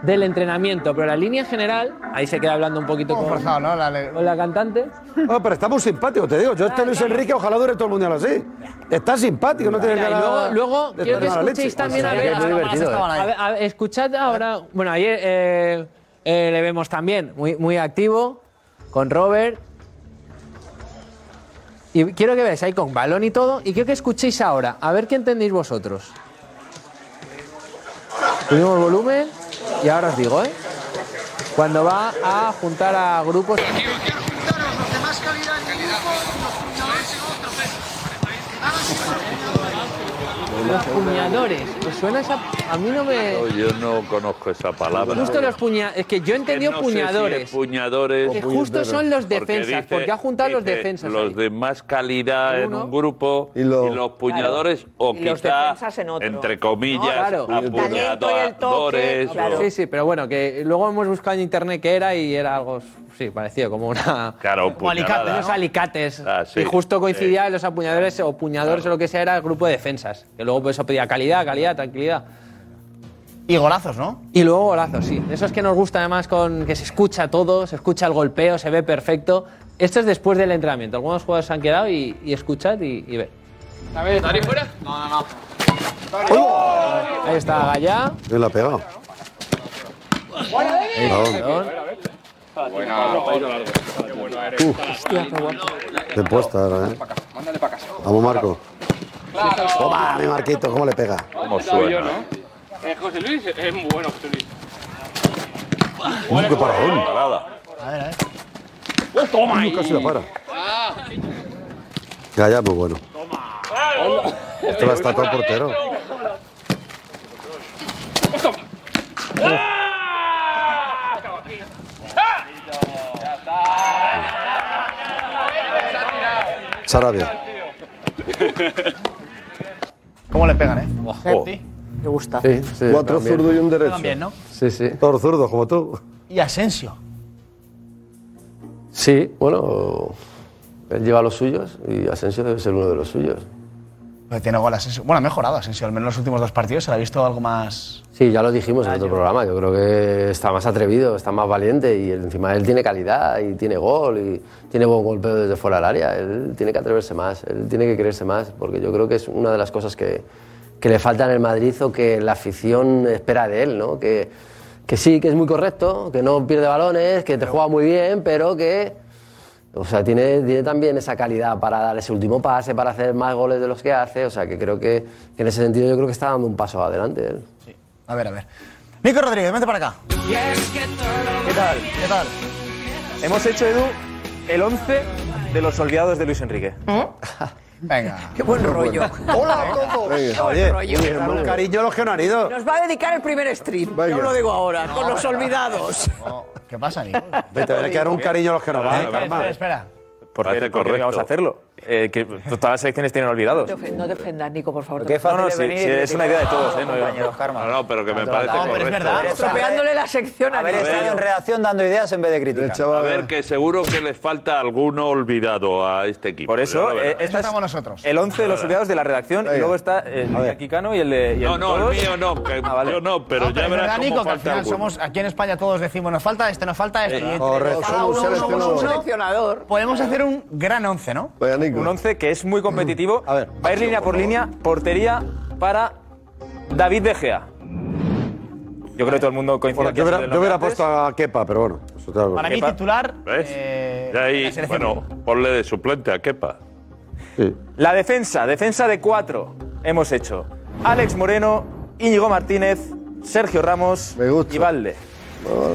del entrenamiento, pero la línea en general, ahí se queda hablando un poquito con, con la cantante. No, pero está muy simpático, te digo. Yo este Luis Enrique ojalá dure todo el mundial así. Está simpático, no tiene y nada luego, luego quiero que la escuchéis también a ver, a ver, a ver, escuchad ahora, bueno, ayer eh, eh, le vemos también muy, muy activo con Robert. Y quiero que veáis ahí con balón y todo, y quiero que escuchéis ahora, a ver qué entendéis vosotros. Subimos volumen y ahora os digo, ¿eh? Cuando va a juntar a grupos. Los puñadores. ¿Os suena esa.? A mí no me. No, yo no conozco esa palabra. Justo los puñadores. Es que yo he entendido no sé si puñadores. es puñadores. Que justo son los Porque defensas, dice- porque ha juntado los dice defensas Los ahí. de más calidad en un grupo y, los puñadores o Y los quizá, defensas en otro. entre comillas, Claro. apuñadores. Sí, sí, pero bueno, que luego hemos buscado en internet qué era y era algo, sí, parecido, como una. Claro, como alicates, puñalada. unos alicates. Ah, sí, y justo coincidía en los apuñadores o puñadores o lo que sea, era el grupo de defensas. Que luego por eso pedía calidad, calidad, tranquilidad. Y golazos, ¿no? Y luego golazos, sí. Eso es que nos gusta además con que se escucha todo, se escucha el golpeo, se ve perfecto. Esto es después del entrenamiento. Algunos jugadores se han quedado y, y escuchad y, y ve. A ver, ¿Dari fuera? No, no, no. Ahí está Gallá. ¿Quién la ha pegado? Perdón. De puesta ahora, ¿eh? Vamos, Marco. Toma, mi Marquito, ¿cómo le pega? ¿Cómo Yo, ¿no? Eh, José Luis es muy bueno, José Luis. Uh, qué paradón. Parada. A ver, a ver. Toma Uh, casi la para. Gaya, muy bueno. Esto la está todo el portero. Sarabia. ¿Cómo le pegan, eh? Ojo. Me gusta. Sí, sí, Cuatro también. zurdos y un derecho. También, ¿no? Sí, sí. Todos zurdos, como tú. Y Asensio. Sí, bueno, él lleva los suyos y Asensio debe ser uno de los suyos. Pero tiene gol Asensio. Bueno, ha mejorado Asensio. Al menos en los últimos dos partidos se le ha visto algo más. Sí, ya lo dijimos en otro programa. Yo creo que está más atrevido, está más valiente y encima él tiene calidad y tiene gol y tiene buen golpeo desde fuera del área. Él tiene que atreverse más, él tiene que creerse más porque yo creo que es una de las cosas que, que le falta en el Madrid o que la afición espera de él, ¿no? Que, que sí, que es muy correcto, que no pierde balones, que te juega muy bien, pero que o sea, tiene, tiene también esa calidad para dar ese último pase, para hacer más goles de los que hace. O sea, que creo que, que en ese sentido yo creo que está dando un paso adelante él. A ver, a ver. Nico Rodríguez, vente para acá. ¿Qué tal? ¿Qué tal? Hemos hecho, Edu, el 11 de los olvidados de Luis Enrique. Venga. Qué buen rollo. Hola a todos. Venga. Oye, rollo. oye, cariño a los que no han ido. Nos va a dedicar el primer stream. Yo lo digo ahora, con los olvidados. ¿Qué pasa, Nico? Vete, hay que dar un cariño a los que no van. Espera, espera, espera. ¿Por correcto. vamos a hacerlo? Eh, que todas las selecciones tienen olvidados. No te ofen- No defendas, Nico, por favor. Qué fácil No, no, es sí, venir sí, es una idea de todos, ¿eh? No. No, no, pero que me parece No, pero es verdad. Estropeándole la sección a Haber Nico. estado en redacción dando ideas en vez de criticar. A ver, que seguro que les falta alguno olvidado a este equipo. Por eso, eh, esta es Estamos nosotros. el 11 de los olvidados de la redacción y luego está el de Cano y el de. y el No, no, el todos. mío no, que Ah, vale. yo no, pero No, ya verás verdad, cómo Nico, que al final somos, aquí en España todos decimos, nos falta este, nos falta este. Correcto, cada somos uno. Seleccionador. Podemos hacer un gran once, ¿no? Vaya, Un 11 que es muy competitivo. A ver. Va a ir línea por línea, portería para David De Gea. Yo creo que todo el mundo coincide Bueno, aquí yo hubiera, yo hubiera puesto a Kepa, pero bueno. Eso Para mí titular. ¿Ves? eh, ahí, bueno, ponle de suplente a Kepa. Sí. La defensa, defensa de cuatro. Hemos hecho Alex Moreno, Íñigo Martínez, Sergio Ramos Me gusta. y Valde.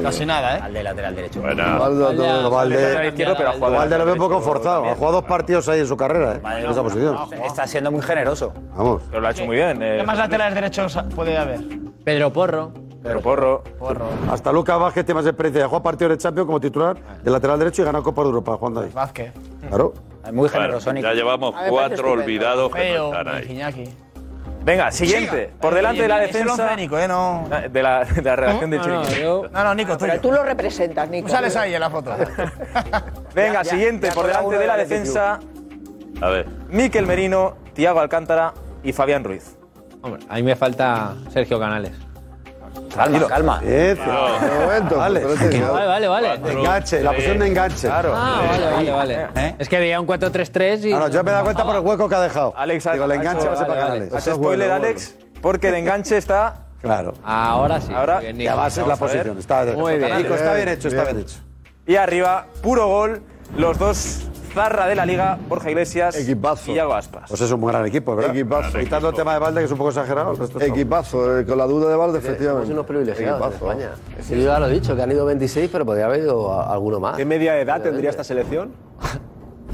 Casi nada, ¿eh? Al de lateral derecho. Bueno, Valde, Valde, Lateral Valde, izquierdo, pero ha jugado Valde lo veo un poco forzado. Ha jugado dos partidos ahí en su carrera, ¿eh? En esa posición. Está siendo muy generoso. Vamos. Pero lo ha hecho muy bien. eh, ¿Qué más laterales derechos puede haber? Pedro Porro. Pedro Porro. Porro. Hasta Lucas Vázquez tiene más experiencia. Ha jugado partidos de Champions como titular de lateral derecho y ganado Copa de Europa jugando ahí. Vázquez. Claro. Muy bueno, generoso, Nico. ya llevamos cuatro olvidados que no están ahí. Venga, siguiente. Por delante de la defensa. de Nico, ¿eh? No. De la, de la redacción no, Chiringuito. yo- No, no, Nico, tú. Pero tú lo representas, Nico. Tú sales ahí en la foto. Venga, Ya, siguiente. ya por delante de la defensa, A ver, Miquel Merino, Tiago Alcántara y Fabián Ruiz. Hombre, a mí me falta Sergio Canales. Calma, calma. Un momento. Vale, vale, vale. Enganche, la posición de enganche. Claro. Ah, vale, vale, vale. ¿Eh? Es que veía un 4-3-3 y... Claro, yo me he dado cuenta por el hueco que ha dejado. Alex, Digo, el enganche va a ser para Canales. Haz spoiler, Alex, porque el enganche está... Claro. Ahora sí. Ahora ya va a ser la posición. Está bien. Está bien hecho, está bien hecho. Y arriba, puro gol. Los dos pizarra de la Liga, Borja Iglesias Equipazo. y Yago Aspas. Pues es un gran equipo, ¿verdad? Equipazo. Quitando el tema de Valde, que es un poco exagerado. Equipazo, eh, con la duda de Valde, efectivamente. Somos unos privilegiados en Equipazo. España. Sí, yo ya lo he dicho, que han ido 26, pero podría haber ido alguno más. ¿Qué media edad tendría esta selección?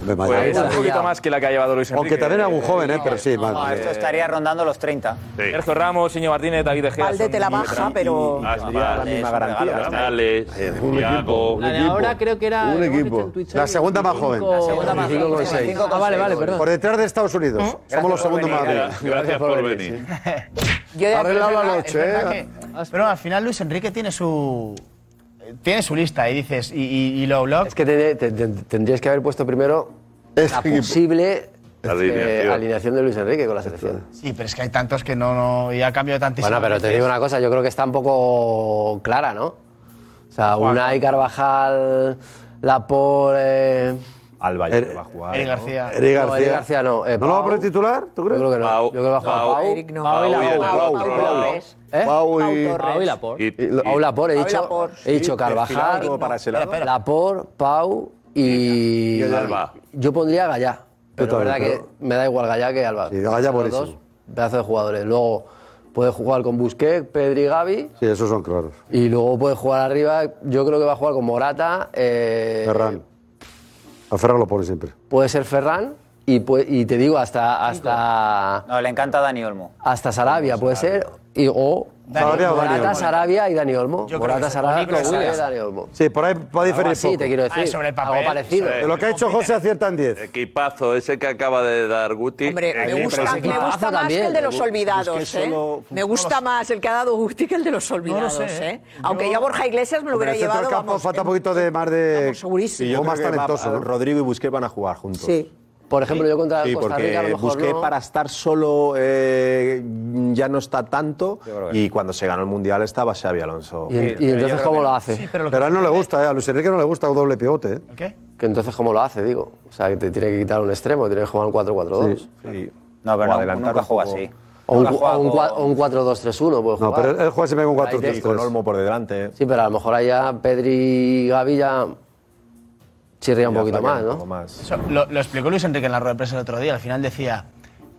Pues un poquito más que la que ha llevado Luis Enrique. Aunque también era un joven, ¿eh? pero sí, no. Esto estaría rondando los 30. Erzo Ramos, Iñigo Martínez, David Ejea. Valde te la baja, pero... Un equipo. Ahora creo que era... Un equipo. La segunda más joven. La segunda más joven. Ah, vale, vale, perdón. Por detrás de Estados Unidos. Eh, Somos los segundos más jóvenes. Gracias por venir. Eh. Arreglado la noche. Eh. Pero al final Luis Enrique tiene su tienes su lista y dices, y, y, y lo blog. Es que te, te, te, tendrías que haber puesto primero la posible eh, alineación. de Luis Enrique con la selección. Sí, pero es que hay tantos que no, no y ha cambiado tantísimo. Bueno, pero te digo una cosa, yo creo que está un poco clara, ¿no? O sea, Juan. Unai Carvajal, Laporte... Eh... Alba er, va a jugar. Eric García. ¿no? Eric García. No, Eric García no. Eh, ¿No lo va a poner titular? ¿Tú crees? Yo creo que no. Pau, yo creo que va a jugar Pau. Pau, no. Pau, Pau, Pau, Pau ¿Eh? Pau y... Pau y Laporte. Pau Laporte, he dicho, Laporte, he dicho Carvajal, para. Laporte, Pau y... y el Alba. Yo pondría Gallá, pero la verdad que me da igual Gallá que Alba. Sí, Gallá por eso. Pedazos de jugadores. Luego puede jugar con Busquets, Pedri y Gavi. Sí, esos son claros. Y luego puede jugar arriba, yo creo que va a jugar con Morata. Eh, Ferran. A Ferran lo pone siempre. Puede ser Ferran. Y, te digo, hasta. hasta no, le encanta Dani Olmo. Hasta Sarabia, puede ser y, o Dani, Morata, Morata, Sarabia y Dani Olmo. Yo Morata, Sarabia y Dani Olmo. Sí, por ahí va a diferir Sí, te quiero ah, decir. Ah, sobre el papel, algo parecido. Sobre lo que ha hecho José acierta en 10. Equipazo ese que acaba de dar Guti. Hombre, me gusta, me gusta más que el de los olvidados. Es que ¿eh? solo... Me gusta más el que ha dado Guti que el de los olvidados. No lo sé, eh. Eh. Aunque yo a Borja Iglesias me lo hubiera llevado. Falta eh, un poquito de más de... Segurísimo. Y yo más talentoso. Eh, Rodrigo y Busquets van a jugar juntos. Sí. Por ejemplo, yo contra sí, Costa porque Rica a lo mejor busqué no. para estar solo, eh, ya no está tanto, y cuando se ganó el Mundial estaba Xavi Alonso. ¿Y, y entonces cómo que... lo hace? Sí, pero, pero, a él no le gusta, eh. a Luis Enrique no le gusta un doble pivote. Eh. ¿Qué? Que entonces cómo lo hace, digo. O sea, que te tiene que quitar un extremo, tiene que jugar un 4-4-2. Sí, sí. No, pero nunca juega así. O un, un 4-2-3-1. No, pero él juega siempre con 4-3-3. Con Olmo por delante. Eh. Sí, pero a lo mejor allá Pedri y ya chirría un poquito más, ¿no? Lo, explicó Luis Enrique en la rueda de prensa el otro día. Al final decía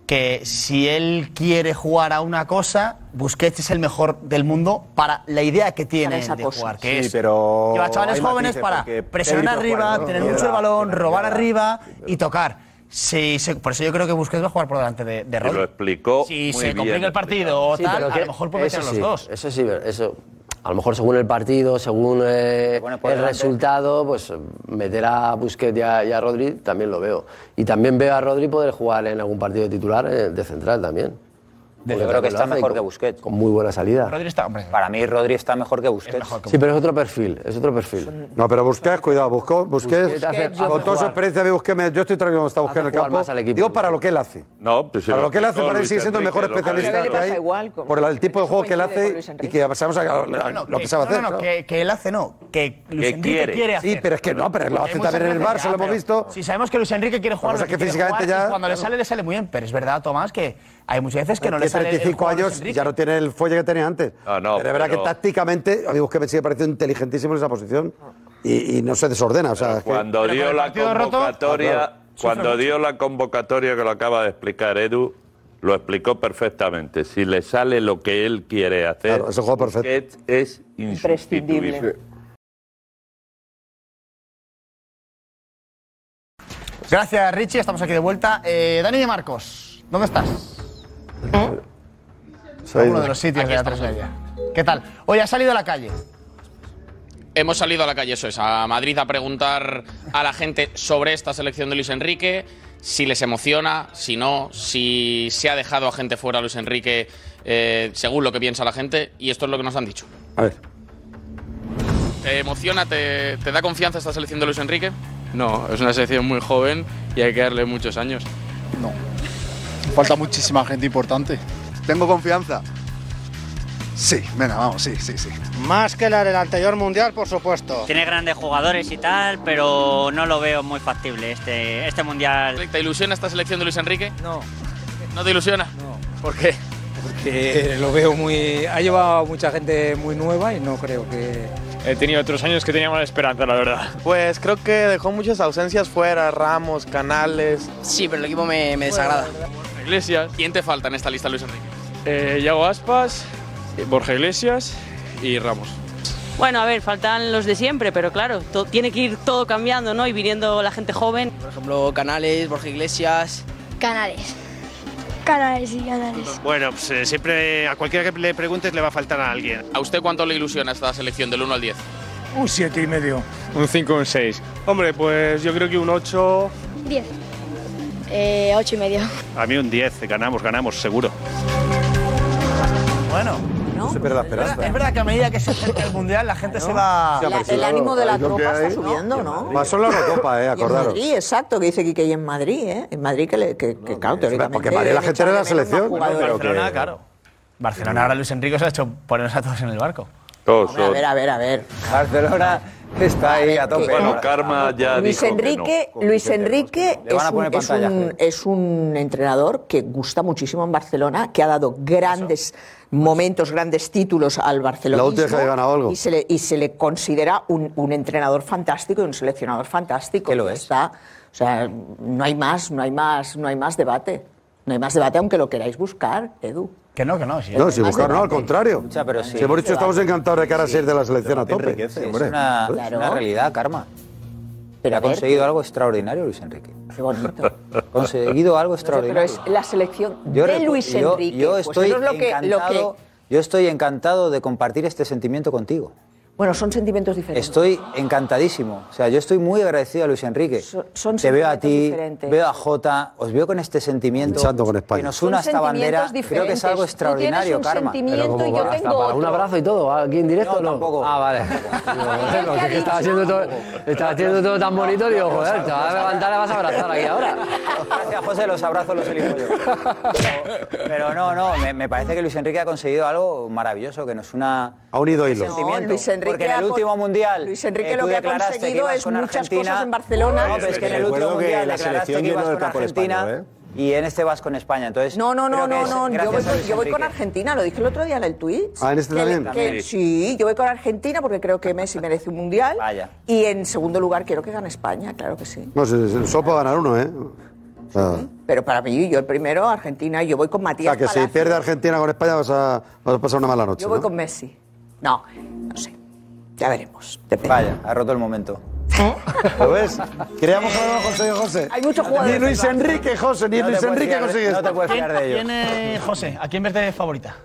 que si él quiere jugar a una cosa, Busquets es el mejor del mundo para la idea que tiene esa de jugar, que sí, es pero llevar chavales jóvenes para presionar arriba, tener mucho el balón, robar arriba y tocar. Por eso yo creo que Busquets va a jugar por delante de, de Rodri. Lo explicó. Si se complica el partido o tal, a lo mejor puede ser sí, los dos. Eso sí, eso a lo mejor según el partido, según eh, el resultado, pues meter a Busquets y a, y a, Rodri también lo veo. Y también veo a Rodri poder jugar en algún partido titular eh, de central también. Pues yo creo que está mejor que Busquets. Con muy buena salida. Rodri está, hombre. Para mí Rodri está mejor que Busquets. Sí, pero es otro perfil, es otro perfil. No, pero Busquets, cuidado, Busquets, Busquets, con toda su experiencia de Busquets, yo estoy tranquilo está Busquets en el campo. Digo para lo que él hace. No, pues, para lo que él hace, para él sigue siendo el mejor especialista que hay. Por el tipo de juego que él hace y que pasamos a lo que sabe hacer. No, no, que él hace no, que Luis Enrique quiere hacer. Sí, pero es que no, pero lo hace también en el Barça, lo hemos visto. Si sabemos que Luis Enrique quiere jugar, cuando le sale, le sale muy bien, pero es verdad, Tomás, que hay muchas veces que no le sale 35 el años ya no tiene el fuelle que tenía antes. No, pero es verdad que tácticamente, amigos, que me sigue pareciendo inteligentísimo en esa posición y, no se desordena. Cuando dio la convocatoria, ah, cuando dio la convocatoria que lo acaba de explicar Edu, lo explicó perfectamente. Si le sale lo que él quiere hacer, claro, es imprescindible. Gracias, Richie. Estamos aquí de vuelta. Eh, Dani de Marcos, ¿dónde estás? ¿Eh? Uno de los sitios de la tres ¿Qué tal? Hoy ha salido a la calle. Hemos salido a la calle, eso es, a Madrid a preguntar a la gente sobre esta selección de Luis Enrique, si les emociona, si no, si se ha dejado a gente fuera Luis Enrique eh, según lo que piensa la gente, y esto es lo que nos han dicho. A ver. ¿Te emociona, te da confianza esta selección de Luis Enrique? No, es una selección muy joven y hay que darle muchos años. No. Falta muchísima gente importante. Tengo confianza. Sí, venga, vamos, sí, sí, sí. Más que la del anterior mundial, por supuesto. Tiene grandes jugadores y tal, pero no lo veo muy factible este, este mundial. ¿Te ilusiona esta selección de Luis Enrique? No. ¿No te ilusiona? No. ¿Por qué? Porque lo veo muy. Ha llevado a mucha gente muy nueva y no creo que. He tenido otros años que tenía más esperanza, la verdad. Pues creo que dejó muchas ausencias fuera, Ramos, Canales. Sí, pero el equipo me, me desagrada. Iglesias. ¿Quién te falta en esta lista, Luis Enrique? Eh, Yago Aspas, Borja Iglesias y Ramos. Bueno, a ver, faltan los de siempre, pero claro, tiene que ir todo cambiando, ¿no? Y viniendo la gente joven. Por ejemplo, Canales, Borja Iglesias. Canales. Canales y Canales. Bueno, pues eh, siempre a cualquiera que le preguntes le va a faltar a alguien. ¿A usted cuánto le ilusiona esta selección del 1 al 10? Un 7 y medio. Un 5 un 6. Hombre, pues yo creo que un 8. 10. Eh, ocho y medio. A mí un 10. Ganamos, ganamos, seguro. Bueno. Se pierde la Es verdad, esperanza. es verdad que a medida que se acerca el mundial, la gente se va. Sí, hombre, sí, claro, ahí lo que hay- Va solo la Eurocopa, eh, Y en acordaros. Madrid, exacto, que dice Quique, y en Madrid, ¿eh? En Madrid, que, le- que, que claro, teóricamente... porque en Madrid la gente era de la de selección, más. Barcelona, claro. Barcelona ahora Luis Enrique se ha hecho ponernos a todos en el barco. Hombre, a ver, a ver, a ver. Barcelona está ahí a tope. Bueno, Karma ya Luis dijo Enrique, que no. Luis Enrique es, un, es, un, es un entrenador que gusta muchísimo en Barcelona, que ha dado grandes momentos, grandes títulos al Barcelona. La última vez que ganado algo. Y se le, y se le considera un, un entrenador fantástico y un seleccionador fantástico. Que lo Está, o sea, no hay más, no hay más, no hay más debate. No hay más debate, aunque lo queráis buscar, Edu. Que no, que no. No, si buscar no, al contrario. pero sí. Si hemos dicho, estamos encantados de cara a ser de la selección a tope. Sí, es una, es una realidad, Karma. Pero ha conseguido algo extraordinario Luis Enrique. Qué bonito. Ha conseguido algo Pero extraordinario. es la selección Yo de Luis Enrique. Yo Pues estoy eso es lo que, lo encantado. que- Yo estoy encantado de compartir este sentimiento contigo. Bueno, son sentimientos diferentes. Estoy encantadísimo. O sea, yo estoy muy agradecido a Luis Enrique. son Te veo a ti, diferentes. veo a Jota, os veo con este sentimiento Luchando con España. que nos una esta bandera. Creo que es algo extraordinario, un Karma. sentimiento Pero y como yo para- tengo hasta para un abrazo y todo, aquí en directo No, no. tampoco. Ah, vale. Es que estaba haciendo todo, estaba haciendo todo tan bonito, digo, joder, te vas a levantar, le vas a abrazar aquí ahora. Gracias, José, los abrazos los elijo yo. Pero, pero no, no, me, me parece que Luis Enrique ha conseguido algo maravilloso, que nos una... Ha unido hilos. sentimiento. Luis Enrique Porque en el último mundial. Luis Enrique eh, lo que ha conseguido es muchas Argentina. cosas en Barcelona. No, pero es que en el último que mundial la declaraste selección que ibas llenó el con de Argentina. ¿eh? Y en este vas con España, entonces. No, no, no, no, no. Yo voy, con, Luis yo voy con Enrique. Argentina, lo dije el otro día en el tweet. Ah, ¿en este Que- también? que- sí, yo voy con Argentina porque creo que Messi merece un mundial. Vaya. Y en segundo lugar quiero que gane España, claro que sí. No, se, se, solo puede ganar uno, ¿eh? O Pero para mí, yo el primero, Argentina, y yo voy con o Matías sea, que si pierde Argentina con España vas a, vas a pasar una mala noche. Yo voy ¿no? con Messi. No, no sé. Ya veremos. Depende. Vaya, ha roto el momento. ¿Lo ves? Que lo habíamos conseguido, José. Hay muchos jugadores Ni Luis. Enrique, José, ni No Luis Enrique consigue no te puedes ¿Quién, fiar de ellos. quién, eh, José, ¿a quién ves de favorita?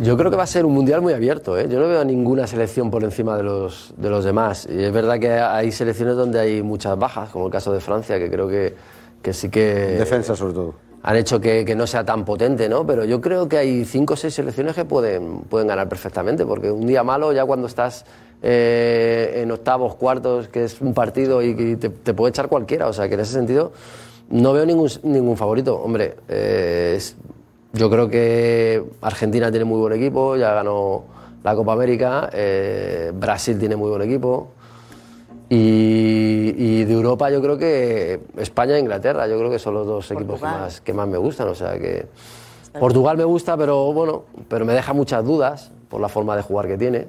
Yo creo que va a ser un mundial muy abierto. ¿eh? Yo no veo a ninguna selección por encima de los, de los demás. Y es verdad que hay selecciones donde hay muchas bajas, como el caso de Francia, que creo que, que sí que Defensa, sobre todo. Han hecho que, no sea tan potente, ¿no? Pero yo creo que hay cinco o seis selecciones que pueden, pueden ganar perfectamente, porque un día malo, ya cuando estás eh, en octavos, cuartos, que es un partido y, te, puede echar cualquiera. O sea, que en ese sentido no veo ningún, ningún favorito. Hombre, eh, yo creo que Argentina tiene muy buen equipo, ya ganó la Copa América, eh, Brasil tiene muy buen equipo. Y, y de Europa yo creo que España e Inglaterra, yo creo que son los dos equipos que Portugal. más, que más me gustan. O sea que Portugal me gusta, pero bueno, pero me deja muchas dudas por la forma de jugar que tiene.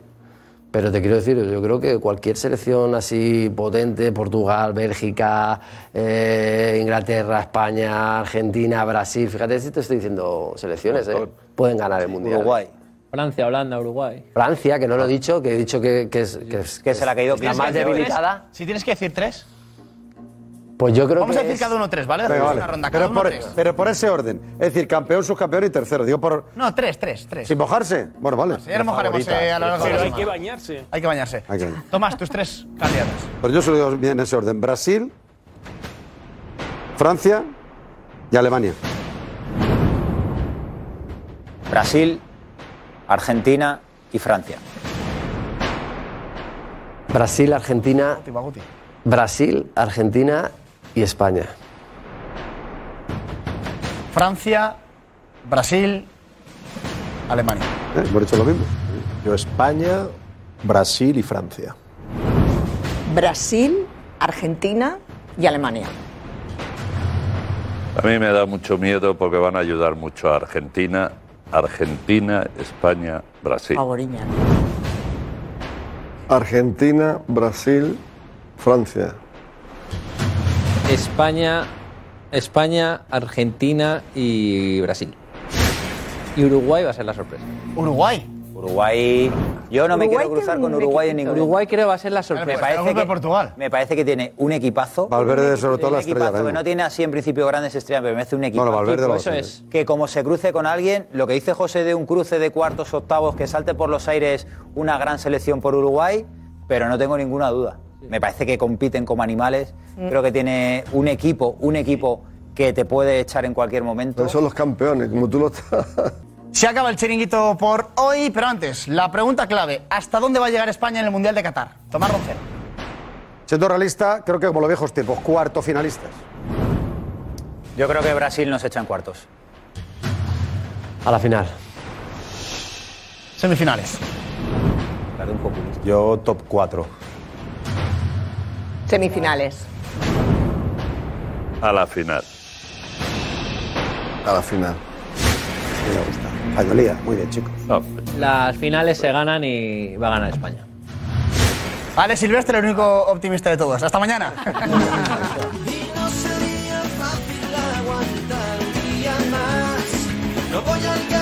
Pero te quiero decir, yo creo que cualquier selección así potente, Portugal, Bélgica, eh, Inglaterra, España, Argentina, Brasil, fíjate si te estoy diciendo selecciones, ¿eh? pueden ganar el Mundial. Uruguay. Francia, Holanda, Uruguay. Francia, que no lo he dicho, que he dicho que, que es, que, es- Que se la ha caído la más debilitada. Si tienes que decir tres, Pues yo creo vamos que a decir es- cada uno tres, ¿vale? Venga, Hacemos vale. una ronda, cada Pero por, tres. pero por ese orden. Es decir, campeón, subcampeón y tercero. Digo por. No, tres, tres, tres. ¿Sin mojarse? Bueno, vale. Ya nos mojaremos Favorita. eh, a lo largo de Pero la hay que bañarse. Hay que bañarse. Hay que- Tomás, tus tres candidatos. Pero yo se lo digo bien en ese orden. Brasil, Francia y Alemania. Brasil, Argentina y Francia. Brasil, Argentina. Brasil, Argentina y España. Francia, Brasil, Alemania. ¿Eh? Hemos dicho lo mismo. Yo España, Brasil y Francia. Brasil, Argentina y Alemania. A mí me da mucho miedo porque van a ayudar mucho a Argentina, Argentina, España, Brasil. Favoriña. Argentina, Brasil, Francia. España, España, Argentina y Brasil. Y Uruguay va a ser la sorpresa. Uruguay. Uruguay. Yo no me quiero cruzar con Uruguay en ningún. Uruguay creo va a ser la Me sorpresa. parece, que, me parece que tiene un equipazo. Valverde, sobre todo, la estrella que no tiene así en principio grandes estrellas, pero me hace un equipo. Bueno, Valverde lo tiene. Que como se cruce con alguien, lo que dice José de un cruce de cuartos, octavos, que salte por los aires una gran selección por Uruguay, pero no tengo ninguna duda. Me parece que compiten como animales. Mm. Creo que tiene un equipo, un equipo que te puede echar en cualquier momento. Pero son los campeones, como tú lo estás. Se acaba el chiringuito por hoy, pero antes, la pregunta clave: ¿hasta dónde va a llegar España en el Mundial de Qatar? Tomás Roncero. Siendo realista, creo que como los viejos tiempos, cuarto finalistas. Yo creo que Brasil nos echa en cuartos. A la final. Semifinales. Yo top 4. Semifinales. A la final. A la final. Me gusta. Españolía, muy bien, chicos. Pues, Las finales se ganan y va a ganar España. Ale Silvestre, el único optimista de todos. Hasta mañana.